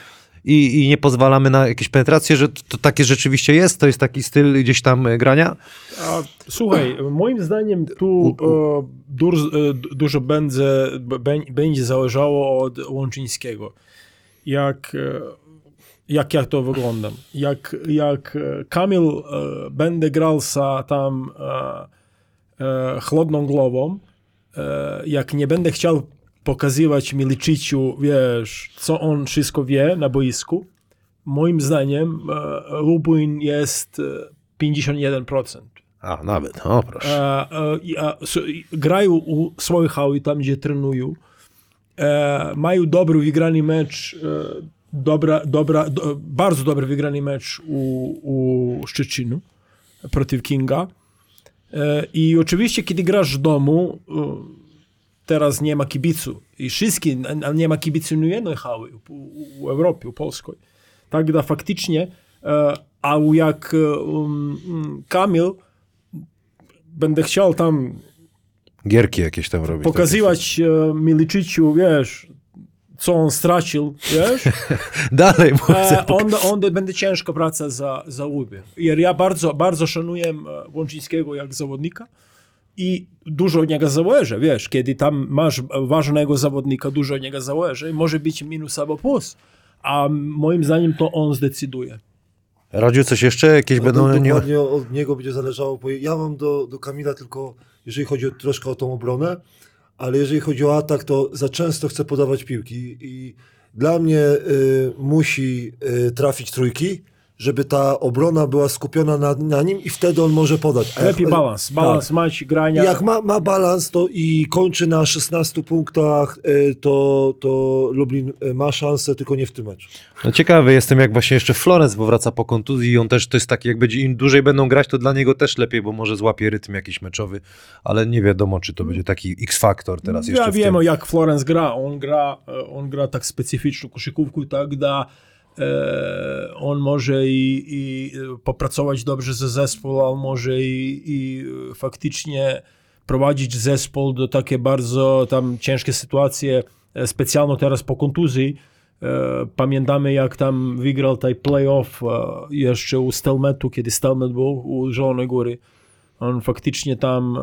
i, i nie pozwalamy na jakieś penetracje, że to, to takie rzeczywiście jest? To jest taki styl gdzieś tam y, grania? A, słuchaj, moim zdaniem tu e, e, dużo będzie, bę- będzie zależało od Łączyńskiego. Jak, e, jak ja to wyglądam. Jak, jak e, Kamil e, będzie grał za tam e, e, chłodną głową, e, jak nie będę chciał pokazywać Miliciciu, wiesz, co on wszystko wie na boisku, moim zdaniem e, Lublin jest e, 51%. A, nawet, o proszę. E, e, a, grają u swojej hały, tam gdzie trenują. E, mają dobry wygrany mecz, e, dobra, dobra, do, bardzo dobry wygrany mecz u, u Szczecinu przeciw Kinga. E, I oczywiście, kiedy grasz w domu, e, teraz nie ma kibicu. I wszystkie, nie ma kibicu jednej hały u, u Europie, u Polskiej. Tak da faktycznie, e, a jak e, um, um, Kamil będę chciał tam Gierki jakieś tam robić. pokazywać e, Miliciciu, wiesz, co on stracił, wiesz, Dalej, e, onda, onda będzie ciężka praca za, za. Jer ja bardzo, bardzo szanuję e, Łączyńskiego jak zawodnika i dużo od niego zależy, wiesz, kiedy tam masz ważnego zawodnika, dużo od niego zależy, może być minus albo plus, a moim zdaniem to on zdecyduje. Radziu, coś jeszcze? Jakieś No, będą... do- Nie... Dokładnie od niego będzie zależało. Bo ja mam do, do Kamila tylko, jeżeli chodzi o, troszkę o tą obronę, ale jeżeli chodzi o atak, to za często chce podawać piłki i dla mnie y, musi y, trafić trójki, żeby ta obrona była skupiona na, na nim i wtedy on może podać. A jak- Lepiej balans, balans Tak. mać, grania. Jak ma, ma balans to i kończy na 16 punktach, y, to, to Lublin ma szansę, tylko nie w tym meczu. No ciekawy jestem, jak właśnie jeszcze Florence powraca po kontuzji i on też to jest taki, jak będzie im dłużej będą grać, to dla niego też lepiej, bo może złapie rytm jakiś meczowy, ale nie wiadomo, czy to będzie taki X-faktor teraz jeszcze Ja wiem, tym. jak Florence gra. On gra, e, on gra tak specyficzną koszykówkę, tak da e, on może i, i popracować dobrze ze zespołem, on może i, i faktycznie prowadzić zespół do takie bardzo tam ciężkie sytuacje, e, specjalnie teraz po kontuzji. E, Pamiętamy, jak tam wygrał taj playoff e, jeszcze u Stelmetu, kiedy Stelmet był u Zielonej Góry. On faktycznie tam e,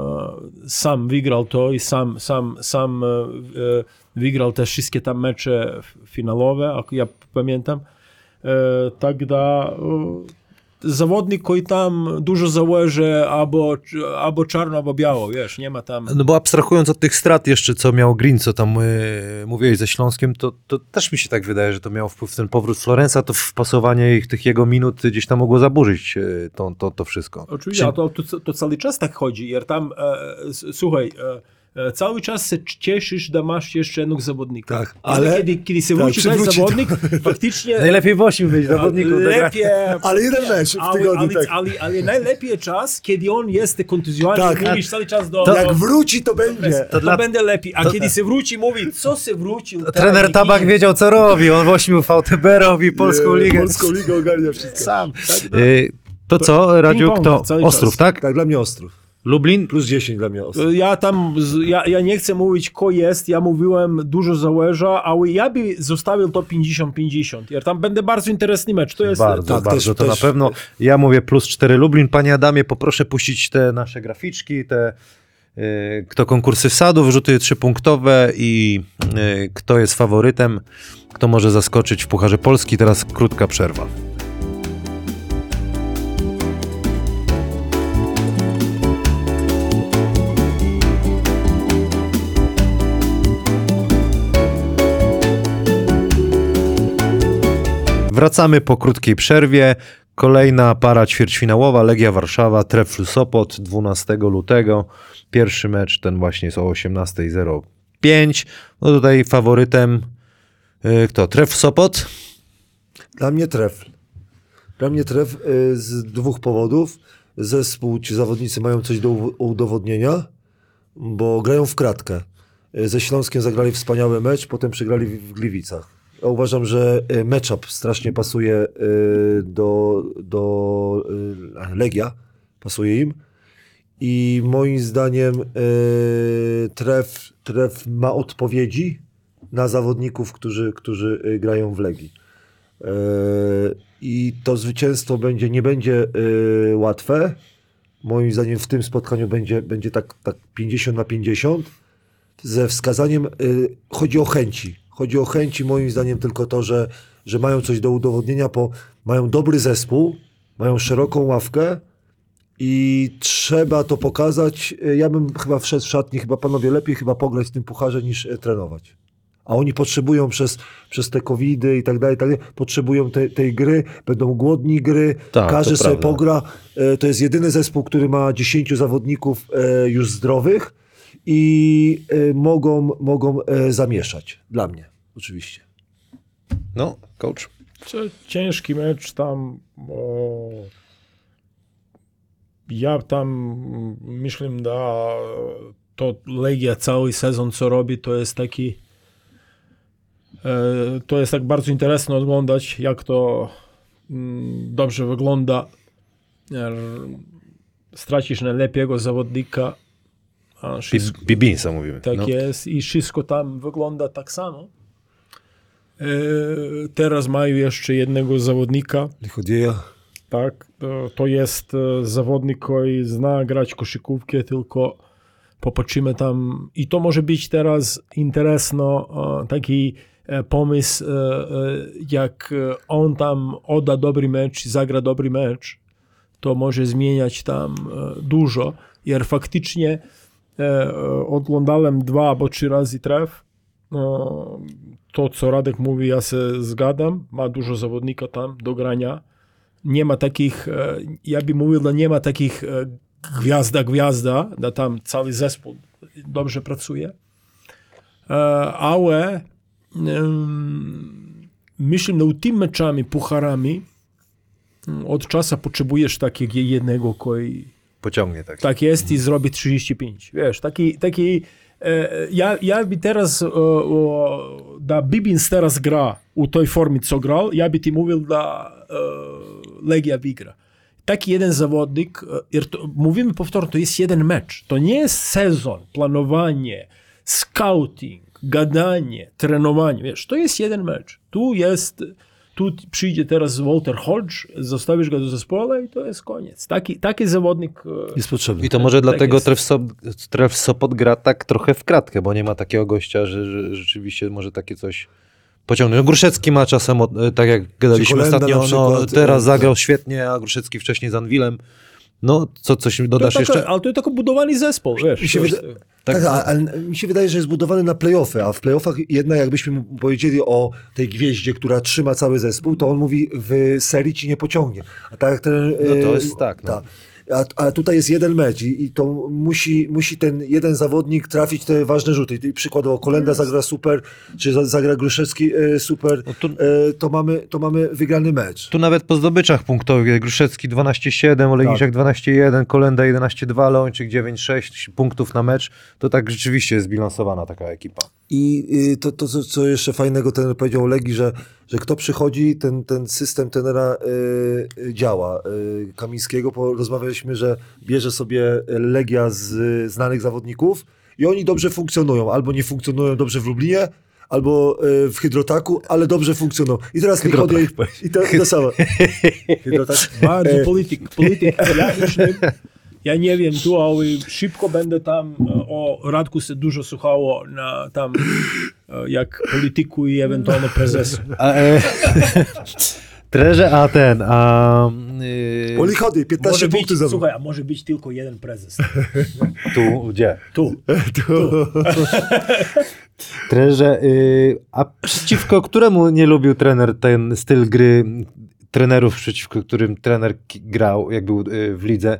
sam wygrał to i sam, sam, sam e, e, wygrał te wszystkie tam mecze f- finalowe, jak ja pamiętam. E, tak da e, zawodnik, który tam dużo zależy albo, albo czarno, albo biało, wiesz, nie ma tam... No bo abstrahując od tych strat jeszcze, co miał Green, co tam yy, mówiłeś ze Śląskiem, to, to też mi się tak wydaje, że to miało wpływ ten powrót Florensa, to wpasowanie ich, tych jego minut gdzieś tam mogło zaburzyć yy, to, to, to wszystko. Oczywiście, a to, to, to cały czas tak chodzi, jer tam, e, słuchaj, e, cały czas się cieszysz, że masz jeszcze jednego zawodnika. Tak, ale kiedy, kiedy się tak, wróci ten przywróci to. zawodnik, faktycznie... Najlepiej w 8 być zawodników. grania. Lepiej, Ale jeden mecz w ale, tygodniu, ale, tak. ale, ale najlepiej czas, kiedy on jest kontuzjowany Tak. i mówisz cały czas do... Jak do wróci, to będzie. to, dla- będzie lepiej, a kiedy się wróci, mówi, co się wrócił? tak, Trener Tabak wiedział, co robi. On w 8 VTB robi Polską Nie, Ligę. Polską Ligę ogarnia wszystko. Sam. Tak, to co, Radziuk, to Ostrów, czas. tak? Tak, dla mnie Ostrów. Lublin? Plus 10 dla mnie Ostrów. Ja tam, ja, ja nie chcę mówić, kto jest, ja mówiłem dużo zależa, ale ja by zostawił to 50-50. Ja tam będzie bardzo interesny mecz. To jest Bardzo, tak, bardzo, też- to też- na pewno. Ja mówię plus 4 Lublin. Panie Adamie, poproszę puścić te nasze graficzki, te y, kto konkursy wsadu, wyrzuty trzypunktowe i y, kto jest faworytem, kto może zaskoczyć w Pucharze Polski. Teraz krótka przerwa. Wracamy po krótkiej przerwie. Kolejna para ćwierćfinałowa, Legia Warszawa, Trefl Sopot 12 lutego. Pierwszy mecz ten właśnie jest o 18.05. No tutaj faworytem y, kto? Tref Sopot? Dla mnie trefl. Dla mnie tref y, z dwóch powodów. Zespół, ci zawodnicy mają coś do udowodnienia, bo grają w kratkę. Y, Ze Śląskiem zagrali wspaniały mecz, potem przegrali w Gliwicach. Uważam, że y, matchup strasznie pasuje y, do, do y, Legia, pasuje im. I moim zdaniem tref, tref ma odpowiedzi na zawodników, którzy, którzy grają w Legii. E, I to zwycięstwo będzie, nie będzie e, łatwe. Moim zdaniem w tym spotkaniu będzie, będzie tak, tak 50 na 50. Ze wskazaniem, e, chodzi o chęci. Chodzi o chęci, moim zdaniem tylko to, że, że mają coś do udowodnienia, bo mają dobry zespół, mają szeroką ławkę i trzeba to pokazać. Ja bym chyba wszedł w szatni, chyba panowie lepiej chyba pograć w tym pucharze niż e, trenować. A oni potrzebują przez, przez te covidy i tak dalej, tak dalej, potrzebują te, tej gry, będą głodni gry, Tak, każdy sobie prawda. pogra. E, To jest jedyny zespół, który ma 10 zawodników e, już zdrowych i e, mogą, mogą e, zamieszać. Dla mnie, oczywiście. No, coach. Ciężki mecz tam. O, ja tam myślę, da to Legia cały sezon co robi, to jest taki e, to jest tak bardzo interesne oglądać, jak to mm, dobrze wygląda. Er, Stracisz najlepiego zawodnika, a wszystko, Bibinsa mówimy. tak no. jest i wszystko tam wygląda tak samo. E, teraz mają jeszcze jednego zawodnika, Lichodieja. tak? To jest e, zawodnik, który zna grać koszykówkę, tylko popatrzymy tam. I to może być teraz interesno, e, taki e, pomysł, jak on tam odda dobry mecz, zagra dobry mecz, to może zmieniać tam dużo. Jer faktycznie oglądałem dwa albo trzy razy tref. No, to, co Radek mówi, ja się zgadzam. Ma dużo zawodnika tam do grania. Nie ma takich, e, ja bym mówił, że nie ma takich e, gwiazda, gwiazda, da tam cały zespół dobrze pracuje. E, Ale myślę, że tymi meczami, pucharami mm, od czasu potrzebujesz takiego jednego, który Pociągnie tak. tak jest i zrobi 35. Wiesz, taki, taki e, ja, ja by teraz, da Bibins teraz gra u toj formie, co grał, ja by ti mówił, da e, Legia wygra. Taki jeden zawodnik, e, mówimy powtórnie, to jest jeden mecz. To nie jest sezon, planowanie, scouting, gadanie, trenowanie. Wiesz, to jest jeden mecz. Tu jest, tu przyjdzie teraz Walter Hodge, zostawisz go do zespołu i to jest koniec. Taki, taki zawodnik e, Jest potrzebny. I to może dlatego jest. Tref, Sop, Tref Sopot gra tak trochę w kratkę, bo nie ma takiego gościa, że, że rzeczywiście może takie coś pociągnąć. No, Gruszecki ma czasem, o- tak jak gadaliśmy ostatnio, no, teraz e, zagrał świetnie, a Gruszecki wcześniej z Anwilem. No, co coś dodasz taka, jeszcze? Ale to jest taki budowany zespół, wiesz. Mi się, wyda- tak, a- ale mi się wydaje, że jest budowany na playoffy, a w playoffach jednak jakbyśmy mu powiedzieli o tej gwieździe, która trzyma cały zespół, to on mówi w serii ci nie pociągnie. A tak ten, No to e, jest tak, no. ta. A, a tutaj jest jeden mecz i, i to musi, musi ten jeden zawodnik trafić te ważne rzuty. I przykładowo Kolenda zagra super, czy za- zagra Gruszewski e, super, No tu- e, to, mamy, to mamy wygrany mecz. Tu nawet po zdobyczach punktowych, Gruszecki 12-7, Olejniczak 12-1, Kolenda 11-2, Leończyk 9-6 punktów na mecz, to tak rzeczywiście jest zbilansowana taka ekipa. I y, to, to co, co jeszcze fajnego ten powiedział Legi, że, że kto przychodzi, ten, ten system tenera y, y, działa. Y, Kamińskiego, bo rozmawialiśmy, że bierze sobie Legia z y, znanych zawodników i oni dobrze funkcjonują. Albo nie funkcjonują dobrze w Lublinie, albo y, w Hydrotaku, ale dobrze funkcjonują. I teraz nie chodzi... I to, to samo. Hydrotak. Bardzo polityk, polityk. Ja, ja nie wiem tu, ale szybko będę tam e, o Radku się dużo słuchało na tam e, jak polityku i ewentualnie prezesu. A, e, Treże, a ten, a y, Polichody, 15 Może być, punktów za słuchaj, a może być tylko jeden prezes. tu, gdzie? Tu. Treże, y, a przeciwko któremu nie lubił trener ten styl gry trenerów, przeciwko którym trener grał, jak był y, w lidze?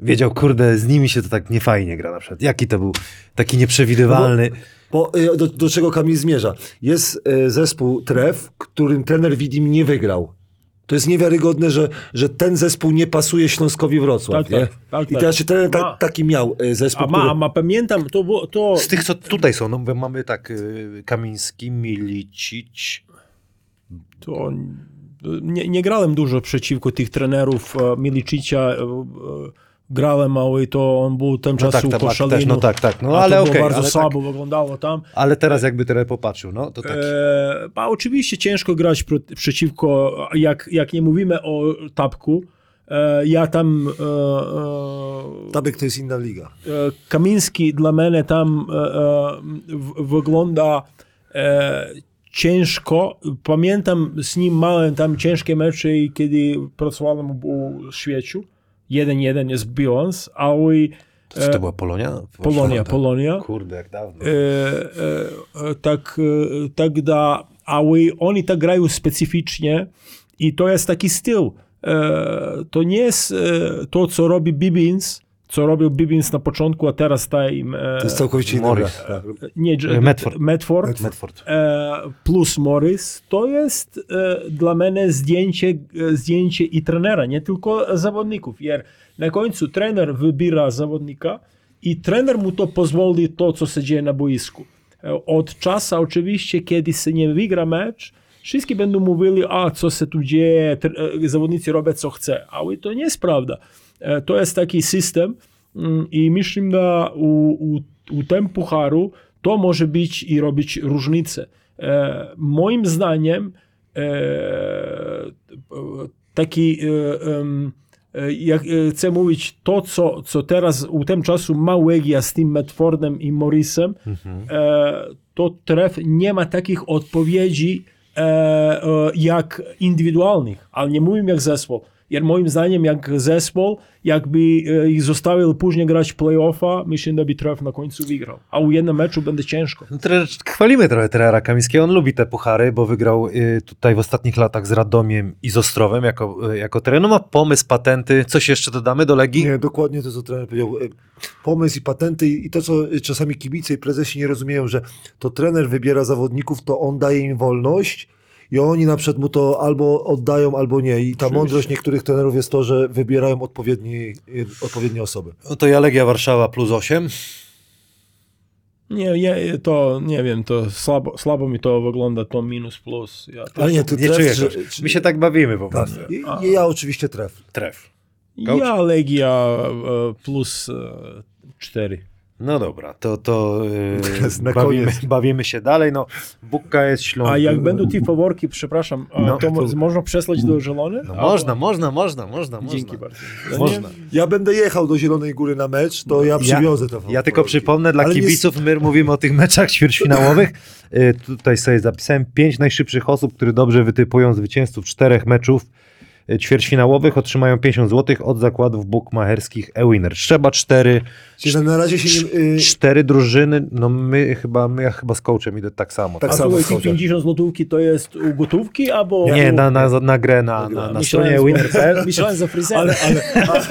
Wiedział, kurde, z nimi się to tak niefajnie gra na przykład. Jaki to był taki nieprzewidywalny. Bo y, do, do czego Kamil zmierza? Jest y, zespół Tref, którym trener Widim nie wygrał. To jest niewiarygodne, że, że ten zespół nie pasuje Śląskowi Wrocław. Tak, nie? tak, tak, I tak. teraz się trener Ma. ta, taki miał y, zespół, A ma, a ma pamiętam, to było, to Z tych, co tutaj są, no bo mamy tak, y, Kamiński, Milicic, to nie, nie grałem dużo przeciwko tych trenerów e, Milicicia. Grałem, ale to on był tym No czasu tak, po tak, szaleniu. też, no tak, tak, no ale okej, bardzo ale słabo wyglądało tam. ale teraz jakby trener popatrzył, no to tak. E, a oczywiście ciężko grać pro, przeciwko, jak, jak nie mówimy o Tapku, e, ja tam e, e, Tabek to jest inna liga. e, Kamiński dla mnie tam e, w, wygląda e, ciężko. Pamiętam z nim miałem tam ciężkie mecze, kiedy pracowałem u Świeciu. 1-1 jest bilans, ale To, co to była Polonia? Polonia, Tak. Polonia. Kurde, jak dawno. E, e, e, tak, e, tak da, ale oni tak grają specyficznie i to jest taki styl. E, to nie jest e, to, co robi Bibins, co robił Bibins na początku, a teraz ta im... E, To jest całkowicie Morris. Tak. nie, E, Medford. Medford, Medford. e, plus Morris, to jest e, dla mnie zdjęcie, e, zdjęcie i trenera, nie tylko zawodników. Jer na końcu trener wybiera zawodnika i trener mu to pozwoli to, co się dzieje na boisku. E, Od czasu oczywiście, kiedy się nie wygra mecz, wszyscy będą mówili, a co się tu dzieje, e, zawodnicy robią co chce, ale to nie jest prawda. E, To jest taki system mm, i myślę, że u, u, u tym pucharu to może być i robić różnicę. E, moim zdaniem taki jak chcę mówić to, co, co teraz u tym czasu ma Legia z tym Medfordem i Morrisem, e, to tref nie ma takich odpowiedzi e, e, jak indywidualnych, ale nie mówimy jak zespół. Jer moim zdaniem jak zespół, jakby e, ich zostawił później grać playoffa, myślę, że by tref na końcu wygrał. A u jednym meczu będzie ciężko. No, tre- chwalimy trochę trenera Kamińskiego, on lubi te puchary, bo wygrał y, tutaj w ostatnich latach z Radomiem i z Ostrowem jako, y, jako trener. No ma pomysł, patenty, coś jeszcze dodamy do Legii? Nie, dokładnie to, co trener powiedział. Pomysł i patenty i to, co czasami kibice i prezesi nie rozumieją, że to trener wybiera zawodników, to on daje im wolność i oni na przykład mu to albo oddają, albo nie. I ta mądrość niektórych trenerów jest to, że wybierają odpowiedni, e, odpowiednie osoby. No to ja Legia Warszawa plus 8. Nie, nie, to nie wiem, to słabo, słabo mi to wygląda, to minus plus. Ja Ale nie, ty Nie tref, go. My się tak bawimy po Tak. prostu. I ja oczywiście tref. Tref. Coach? Ja Legia e, plus e, 4. No dobra, to, to y, Na bawimy, koniec. bawimy się dalej. No, Bukka jest Śląsk. A jak będą te faworki, przepraszam, No, to, to- można przesłać do Zielony? No, można, można, można, można. Dzięki można. bardzo. No Można. Ja będę jechał do Zielonej Góry na mecz, to ja przywiozę te Ja tylko przypomnę dla Ale nie- kibiców, my mówimy o tych meczach ćwierćfinałowych. Y, Tutaj sobie zapisałem pięć najszybszych osób, które dobrze wytypują zwycięzców czterech meczów ćwierćfinałowych, otrzymają 50 zł od zakładów bukmacherskich eWinner. Trzeba cztery, Czyli na, razie się nie... y, cztery drużyny, no my chyba, my ja chyba z coachem idę tak samo. Tak A samo, to Skoda. te 50 złotówki to jest u gotówki albo... Nie, na, na, na grę na, na, na stronie eWinner.pl. Myślałem za fryzjerem. Ale, ale,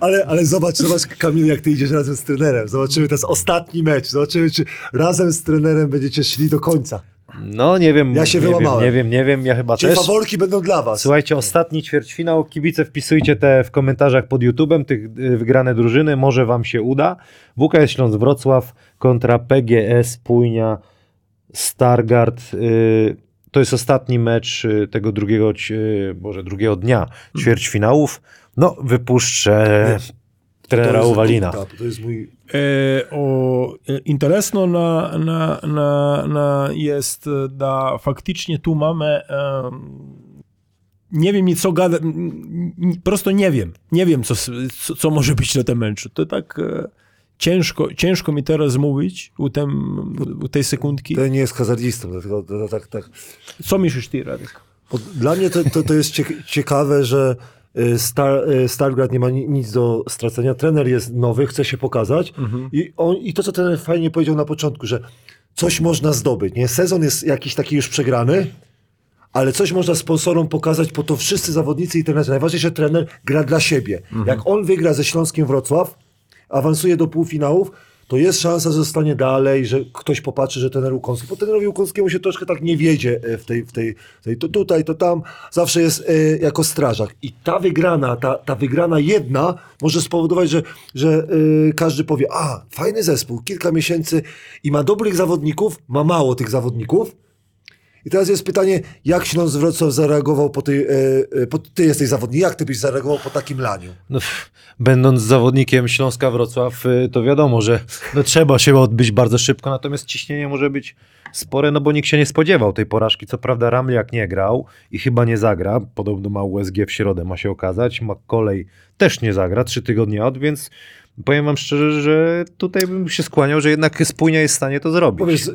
ale, ale zobacz, zobacz Kamil, jak ty idziesz razem z trenerem. Zobaczymy, to jest ostatni mecz. Zobaczymy, czy razem z trenerem będziecie szli do końca. No nie wiem, Ja się nie wiem, wyłamałem. nie wiem, nie wiem, ja chyba Czyli też. faworki będą dla was. Słuchajcie, ostatni ćwierćfinał. Kibice wpisujcie te w komentarzach pod YouTubem, tych y, wygrane drużyny. Może wam się uda. WKS Śląsk Wrocław kontra PGS Pójnia Stargard. Y, To jest ostatni mecz y, tego drugiego, Boże, drugiego dnia ćwierćfinałów. No, wypuszczę trenera Uwalina. To jest mój... E, o, e, interesno na, na, na, na jest, e, da faktycznie tu mamy nie wiem co gada, prosto nie wiem, nie wiem co, co, co może być na tym meczu. To tak ciężko, ciężko mi teraz mówić u, tem, u tej sekundki. To nie jest hazardzistą, dlatego tak, tak. Co myślisz ty, Radek? Bo Dla mnie to, to, to jest ciek- ciekawe, że Star, y, Stargrad nie ma ni- nic do stracenia. Trener jest nowy, chce się pokazać. I, on, I to, co trener fajnie powiedział na początku, że coś można zdobyć. Nie? Sezon jest jakiś taki już przegrany, ale coś można sponsorom pokazać, po to wszyscy zawodnicy i trenerzy. Najważniejsze, trener gra dla siebie. Jak on wygra ze Śląskiem Wrocław, awansuje do półfinałów, to jest szansa, że zostanie dalej, że ktoś popatrzy, że trener Łukonski, bo trenerowi Łukonskiemu się troszkę tak nie wiedzie e, w tej, w tej, w tej to tutaj, to tam, zawsze jest e, jako strażak. I ta wygrana, ta, ta wygrana jedna może spowodować, że, że e, każdy powie, a, fajny zespół, kilka miesięcy i ma dobrych zawodników, ma mało tych zawodników, i teraz jest pytanie, jak Śląsk Wrocław zareagował po tej, e, e, po, ty jesteś zawodnik, jak ty byś zareagował po takim laniu? No, będąc zawodnikiem Śląska Wrocław, y, to wiadomo, że no, trzeba się odbyć bardzo szybko, natomiast ciśnienie może być spore, no bo nikt się nie spodziewał tej porażki. Co prawda Ramliak nie grał i chyba nie zagra, podobno ma USG w środę, ma się okazać. McColley też nie zagra, trzy tygodnie od, więc powiem wam szczerze, że tutaj bym się skłaniał, że jednak spójnia jest w stanie to zrobić. Powiedz, y,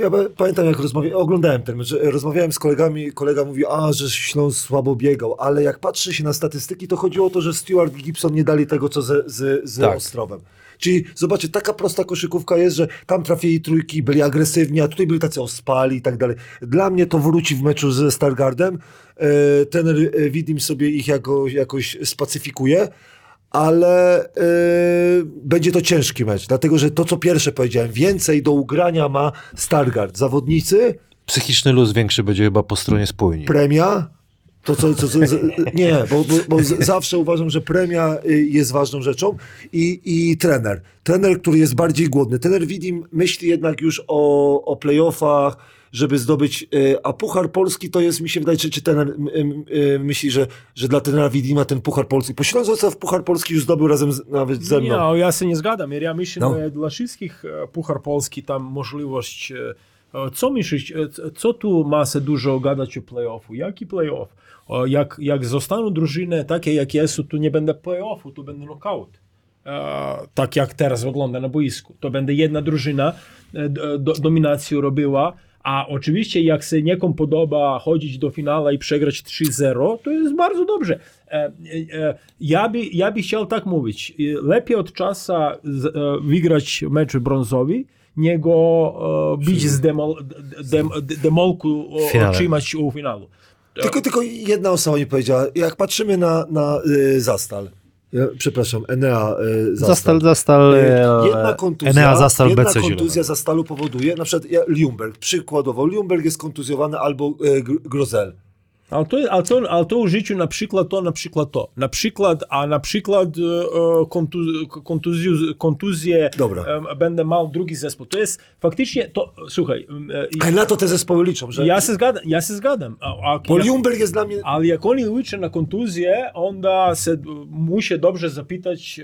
ja pa- pamiętam jak rozmawiałem, oglądałem ten mecz, że rozmawiałem z kolegami, kolega mówi, a, że Śląsk słabo biegał, ale jak patrzy się na statystyki, to chodziło o to, że Stewart i Gibson nie dali tego, co z, z, z Tak. Ostrowem. Czyli zobaczcie, taka prosta koszykówka jest, że tam trafili trójki, byli agresywni, a tutaj byli tacy ospali i tak dalej. Dla mnie to wróci w meczu ze Stargardem. Trener e, Widim sobie ich jako, jakoś spacyfikuje, ale e, będzie to ciężki mecz, dlatego że to, co pierwsze powiedziałem, więcej do ugrania ma Stargard. Zawodnicy, Psychiczny luz większy będzie chyba po stronie spójni. premia, to co, co, co nie, bo, bo, bo zawsze uważam, że premia y, jest ważną rzeczą i, i trener. Trener, który jest bardziej głodny. Trener Widim myśli jednak już o, o playoffach, żeby zdobyć, y, a Puchar Polski to jest, mi się wydaje, czy, czy trener y, y, myśli, że, że dla trenera Widima ten Puchar Polski, po Śląsku w Puchar Polski już zdobył razem z, nawet ze mną. Nie, ja się nie zgadzam. Ja myślę, No. że dla wszystkich e, Puchar Polski tam możliwość e, E, Co myślisz, e, co tu ma się dużo gadać o play-offu? Jaki play-off? Jak, jak zostaną drużyny takie, jak są, tu nie będzie play-offu, tu będzie knockout. E, tak jak teraz wygląda na boisku. To będzie jedna drużyna e, dominację robiła, a oczywiście jak się niekom podoba chodzić do finału i przegrać 3-0, to jest bardzo dobrze. E, e, Ja by, ja by chciał tak mówić. E, Lepiej od czasu wygrać mecz brązowy, niego bić z demol, dem, demolku, otrzymać u finału. Tylko, tylko jedna osoba mi powiedziała, jak patrzymy na, na y, Zastal, przepraszam, Enea y, Zastal. Zastal, Zastal, Y, e, Jedna kontuzja, Enea Zastal jedna BC kontuzja. Zastalu powoduje, na przykład ja, Ljungberg, przykładowo, Ljungberg jest kontuzjowany albo y, Gr- Grozel. Ale to, ale, to, ale to u życiu na przykład to, na przykład to. Na przykład, a na przykład e, e, kontu, kontuzję, kontuzję Dobra. będę miał drugi zespół. To jest faktycznie, to, słuchaj, e, Ale na to te zespoły liczą, że... ja się zgadzam, ja się zgadzam. A, a, Bo Ljungberg jest dla mnie... ale jak oni liczą na kontuzję, onda se musi dobrze zapytać,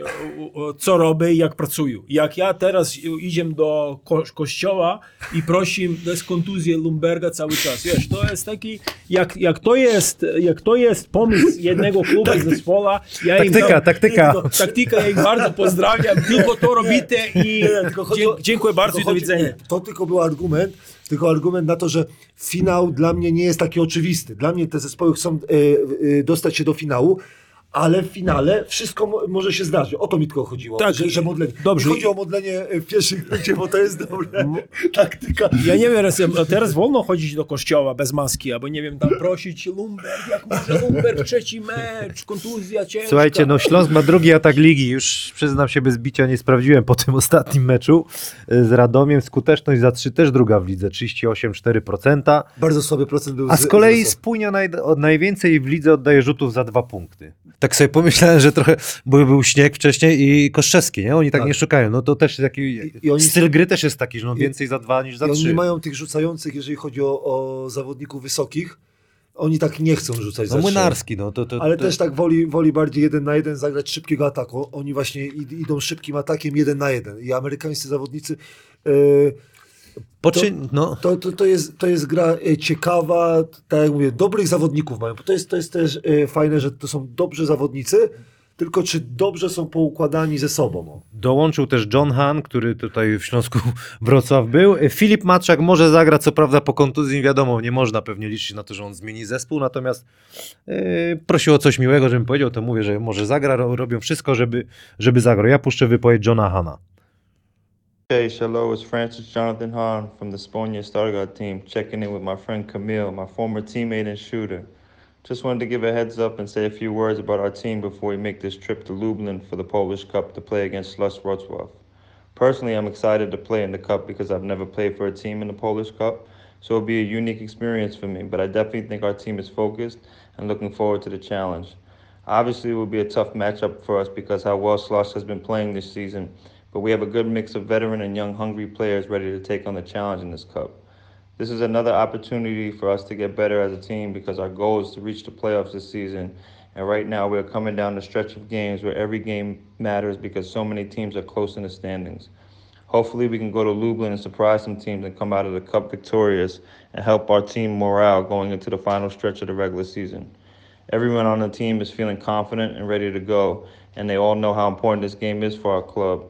co robię i jak pracują. Jak ja teraz idę do ko kościoła i prosim, to jest kontuzja Lumberga cały czas. Wiesz, to jest taki, jak, jak, to, jest, jak to jest pomysł jednego klubu i zespoła, ja Taktyka, dam- taktyka. Tylko- taktyka, ja ich bardzo pozdrawiam, tylko to robicie i dziękuję bardzo i do widzenia. To tylko był argument, tylko argument na to, że finał dla mnie nie jest taki oczywisty. Dla mnie te zespoły chcą e, e, dostać się do finału, ale w finale wszystko mo- może się zdarzyć. O to mi tylko chodziło, Tak, że, że modlenie. dobrze. Nie chodzi o modlenie w pierwszym rundzie, bo to jest dobra taktyka. Ja nie wiem, teraz- teraz wolno chodzić do kościoła bez maski, albo nie wiem, tam prosić Lumberg, jak może Lumberg, trzeci mecz, kontuzja ciężka. Słuchajcie, no Śląsk ma drugi atak ligi. Już przyznam się bez bicia, nie sprawdziłem po tym ostatnim meczu e, z Radomiem. Skuteczność za 3 też druga w lidze, 38,4%. Bardzo słaby procent był A z kolei z, spójnia naj, od najwięcej w lidze oddaje rzutów za dwa punkty. Tak sobie pomyślałem, że trochę, bo był śnieg wcześniej i Koszczewski, nie? Oni tak, Tak. nie szukają. No to też taki, I- i oni- styl gry też jest taki, że no I- więcej za dwa niż za I oni trzy. nie mają tych rzucających, jeżeli chodzi o, o zawodników wysokich. Oni tak nie chcą rzucać No za. Młynarski, no to... to Ale to, też tak woli, woli bardziej jeden na jeden zagrać szybkiego ataku. Oni właśnie id- idą szybkim atakiem jeden na jeden. I amerykańscy zawodnicy. e, No, to, to, to, jest, to jest gra e, ciekawa, tak jak mówię, dobrych zawodników mają. To jest, to jest też e, fajne, że to są dobrzy zawodnicy, tylko czy dobrze są poukładani ze sobą. Dołączył też John Han, który tutaj w Śląsku Wrocław był. Filip Maczak może zagra, co prawda po kontuzji, wiadomo, nie można pewnie liczyć na to, że on zmieni zespół, natomiast yy, prosił o coś miłego, żebym powiedział, to mówię, że może zagra, ro- robią wszystko, żeby, żeby zagrał. Ja puszczę wypowiedź Johna Hana. Hey, hello, it's Francis Jonathan Hahn from the Sponia Stargard team, checking in with my friend Camille, my former teammate and shooter. Just wanted to give a heads up and say a few words about our team before we make this trip to Lublin for the Polish Cup to play against Slush Wrocław. Personally, I'm excited to play in the Cup because I've never played for a team in the Polish Cup, so it'll be a unique experience for me, but I definitely think our team is focused and looking forward to the challenge. Obviously, it will be a tough matchup for us because how well Slush has been playing this season, but we have a good mix of veteran and young, hungry players ready to take on the challenge in this cup. This is another opportunity for us to get better as a team because our goal is to reach the playoffs this season. And right now, we're coming down the stretch of games where every game matters because so many teams are close in the standings. Hopefully, we can go to Lublin and surprise some teams and come out of the cup victorious and help our team morale going into the final stretch of the regular season. Everyone on the team is feeling confident and ready to go, and they all know how important this game is for our club.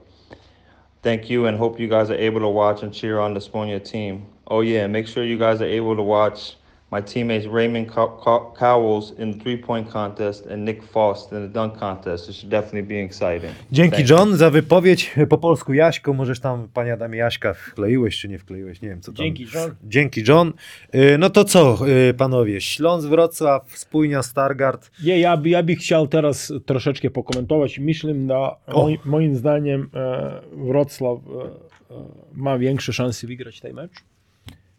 Thank you, and hope you guys are able to watch and cheer on the Sponia team. Oh yeah, make sure you guys are able to watch my teammates Raymond Cow- Cow- Cowles in the three-point contest and Nick Faust in the dunk contest. It should definitely be exciting. Dzięki Thank you. John za wypowiedź po polsku. Jaśko, możesz tam, panie Adamie Jaśka, wkleiłeś czy nie wkleiłeś, nie wiem co tam. Dzięki, John. Dzięki John. Y, No to co, y, panowie, Śląsk Wrocław, Spójnia Stargard. Je, ja, by, ja bym chciał teraz troszeczkę pokomentować. Myślę, że moim, moim zdaniem e, Wrocław e, e, ma większe szanse wygrać ten mecz.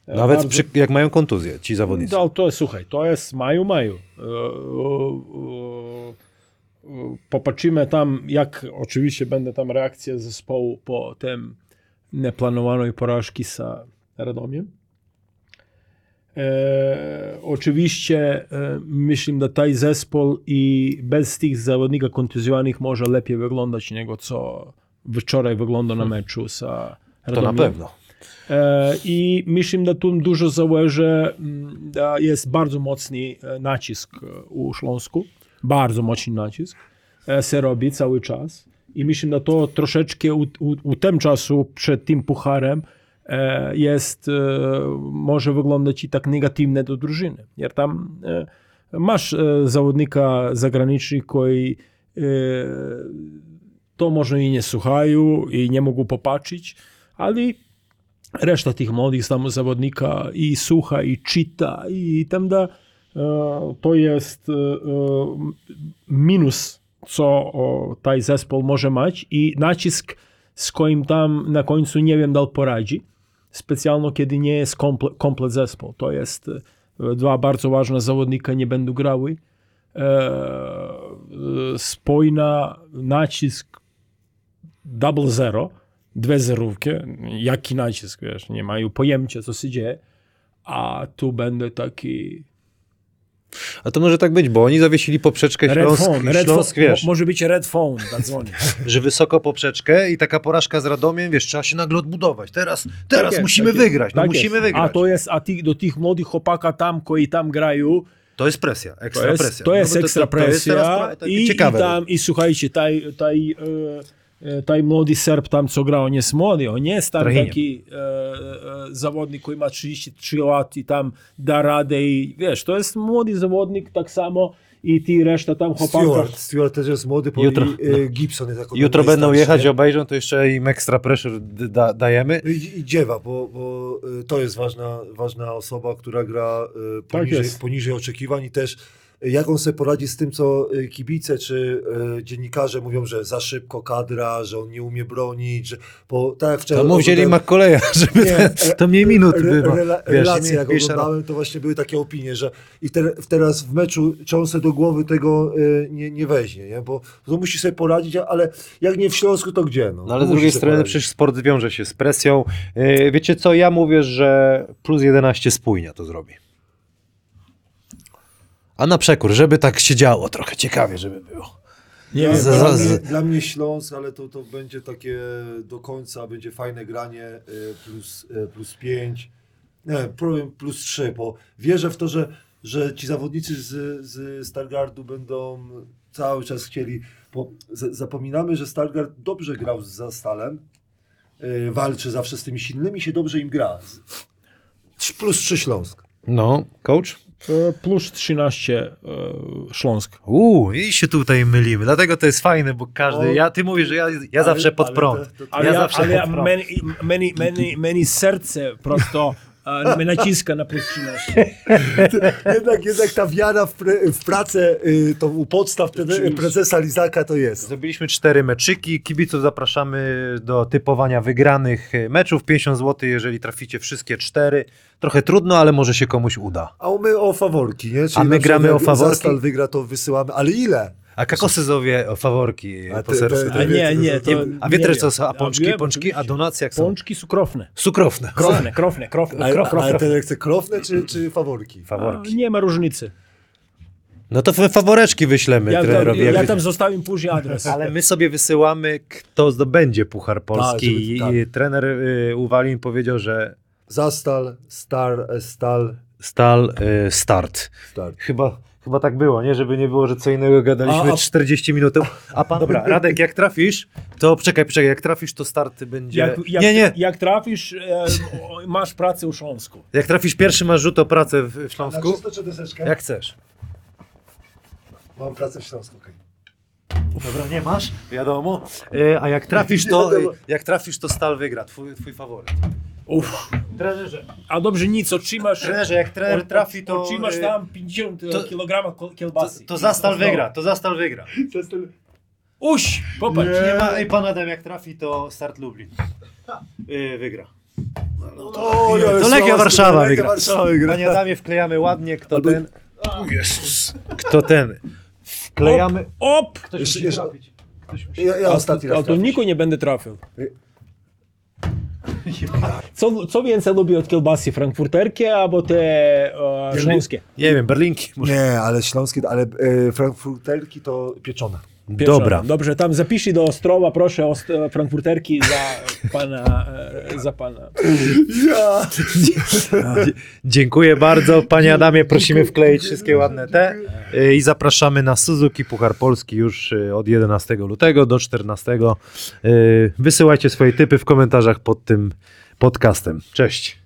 E, Nawet bardzo- przy, jak mają kontuzję ci zawodnicy. No, to jest, słuchaj, to jest maju, maju. E, e, Popatrzymy tam, jak oczywiście będzie tam reakcja zespołu po tym nieplanowanej porażki z Radomiem. E, oczywiście e, myślę, że ten zespół i bez tych zawodników kontuzjowanych może lepiej wyglądać niego, co wczoraj wygląda na meczu z To na Radomiem. pewno. E, I myślę, że tu dużo zależy, mm, jest bardzo mocny e, nacisk e, u Śląsku, bardzo mocny nacisk se robi cały czas. I myślę, że to troszeczkę u, u, u tym czasu przed tym pucharem jest, może wyglądać i tak negatywnie do drużyny. Jer tam masz zawodnika zagranicznych, koji e, to možno i nie słuchają i nie mogą popatrzeć, ale reszta tych młodych tam zawodnika i słucha, i czyta, i tam da, e, to jest e, e, minus, co taj zespół może mieć i nacisk, z którym tam na końcu nie wiem, dal poradzi, specjalnie kiedy nie jest komple, komplet zespół. To jest dwa bardzo ważne zawodnika nie będą grały. Spójna, nacisk double zero, dwie zerówki, jaki nacisk, wiesz, nie mają pojęcia, co się dzieje, a tu będę taki A to może tak być, bo oni zawiesili poprzeczkę red Śląsk, phone, red Śląsk phone, wiesz, mo- może być red phone, zadzwonię. że wysoko poprzeczkę i taka porażka z Radomiem, wiesz, trzeba się nagle odbudować. Teraz, teraz Tak jest, musimy tak jest, wygrać, no tak musimy jest. wygrać. A to jest, a ty, do tych młodych chłopaka tam, koji tam grają, To jest presja, ekstra To jest, presja. to jest No ekstra to, to jest presja teraz takie i, ciekawe. i tam, i słuchajcie, taj, taj, e, taj młody Serb tam, co gra, on jest młody, on nie jest tam Trochę nie. taki e, e, zawodnik, który ma 33 lat i tam da radę i wiesz, to jest młody zawodnik tak samo i ty reszta tam chłopaków. Stewart, Stewart też jest młody, bo Jutro- i, e, Gibson jest Jutro będą jechać, nie? obejrzą, to jeszcze im extra pressure da, dajemy. I, I dziewa, bo, bo y, to jest ważna, ważna osoba, która gra y, poniżej, jest. poniżej oczekiwań i też jak on sobie poradzi z tym, co y, kibice czy y, dziennikarze mówią, że za szybko kadra, że on nie umie bronić, że, bo tak jak wczoraj... To mu wzięli McColeya, żeby Nie, te, to mniej minut Re, bywa. rela, Wiesz, relacje, jak wiesz, oglądałem, to właśnie były takie opinie, że i te, teraz w meczu cząsę do głowy tego y, nie, nie weźmie, nie? Bo to musi sobie poradzić, ale jak nie w Śląsku, to gdzie? No, No ale z drugiej strony poradzić. przecież sport wiąże się z presją. Yy, Wiecie co, ja mówię, że plus 11 spójnia to zrobi. A na przekór, żeby tak się działo, trochę ciekawie, żeby było. Nie wiem, Za- Dla, mnie, dla mnie Śląsk, ale to, to będzie takie do końca, będzie fajne granie y, plus, y, plus 5, nie, powiem plus 3, bo wierzę w to, że, że ci zawodnicy z, z Stargardu będą cały czas chcieli, z, zapominamy, że Stargard dobrze grał za Stalem, y, walczy zawsze z tymi silnymi, się dobrze im gra. Plus 3 Śląsk. No, coach? E, plus 13 e, Śląsk. Uuu, i się tutaj mylimy. Dlatego to jest fajne, bo każdy. O, Ja, ty mówisz, że ja, ja ale- zawsze pod ale prąd. to- to- Ale Ja ja, zawsze ale pod prąd. meni, meni, meni, meni serce prosto mnie naciska na 13. jednak, jednak ta wiara w, pre, w pracę, y, to u podstaw pre, prezesa Lizaka to jest. Zrobiliśmy cztery meczyki. Kibiców zapraszamy do typowania wygranych e, meczów. 50 zł, jeżeli traficie wszystkie cztery. Trochę trudno, ale może się komuś uda. A my o faworki, nie? Czyli A my gramy o faworki? Zastal wygra, to wysyłamy, ale ile? A kakosy zowie o faworki A po ty- sercu. ty- A nie, nie, to A wie nie też wiem. co są? A pączki, wiem, pączki, a donacje jak są? Pączki cukrowne. Cukrowne. Krofne, krofne, krofne. Ale, krof, krof, ale krof. ten chce krofne czy, czy faworki? A, Faworki. Nie ma różnicy. No to faworeczki wyślemy Ja, tam, ja tam zostawiam później adres. Ale my sobie wysyłamy, kto zdobędzie Puchar Polski. Tak, żeby- tak. I trener y, Uwalin powiedział, że Zastal, Star, Stal, Stal y, start. Start. Chyba, chyba tak było, nie? Żeby nie było, że co innego gadaliśmy A- a- 40 minut. A pan, dobra, Radek, jak trafisz, to czekaj, czekaj, jak trafisz, to start będzie... Jak, jak, nie, nie, jak trafisz, e, masz pracę u Śląsku. jak trafisz pierwszy, masz rzut o pracę w, w Na Śląsku. czysto czy deseczkę? Jak chcesz. Mam pracę w Śląsku, okej. Dobra, nie masz, wiadomo. E, a jak trafisz, to, jak trafisz, to Stal wygra, twój, twój faworyt. Uff. Trenerze, A dobrze nic, otrzymasz... trenerze jak trener trafi, to... Otrzymasz y, tam 50 to- kg To, kielbasy. to Zastal wygra, to Zastal wygra. Uś, popatrz. Nie ma, ej, pan Adam jak trafi, to Start Lublin. Yy, wygra. O, ja To Legia Śląsk, Warszawa Legia wygra. Warszawa wygra. Panie Adamie, wklejamy ładnie, kto Albo- ten... Jezus. Kto ten? Wklejamy... Op! Ktoś Jeszcze- musi jeszcze- trafić. Ja, ja ostatni A raz to trafię. niko nie będę trafił. Co, co więcej lubię od kielbasy? Frankfurterki albo te e, śląskie? Nie wiem, Berlinki. Może. Nie, ale śląskie, ale e, frankfurterki to pieczone. Pierwsza. Dobra. Dobrze, tam zapiszcie do Ostrowa, proszę, ost frankfurterki za pana, e, za pana. Dziękuję bardzo. Panie Adamie, prosimy wkleić wszystkie ładne te Y, i zapraszamy na Suzuki Puchar Polski już y, od 11 lutego do 14. Y, Wysyłajcie swoje typy w komentarzach pod tym podcastem. Cześć.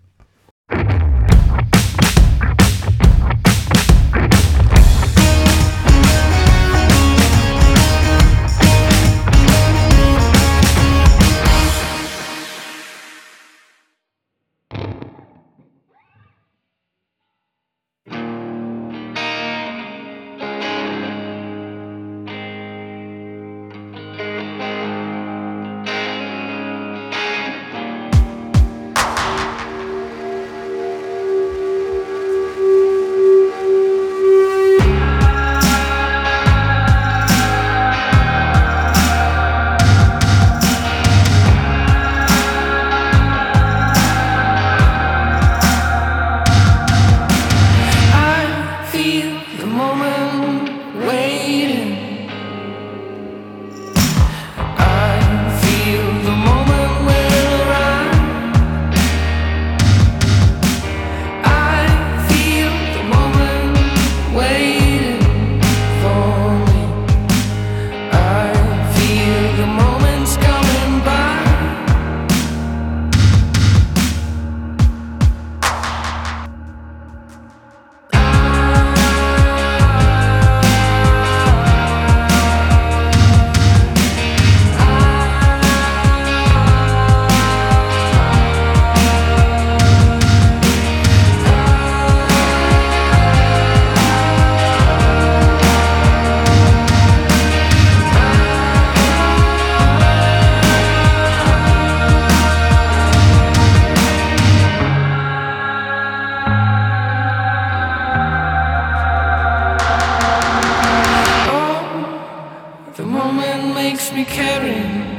Makes me carry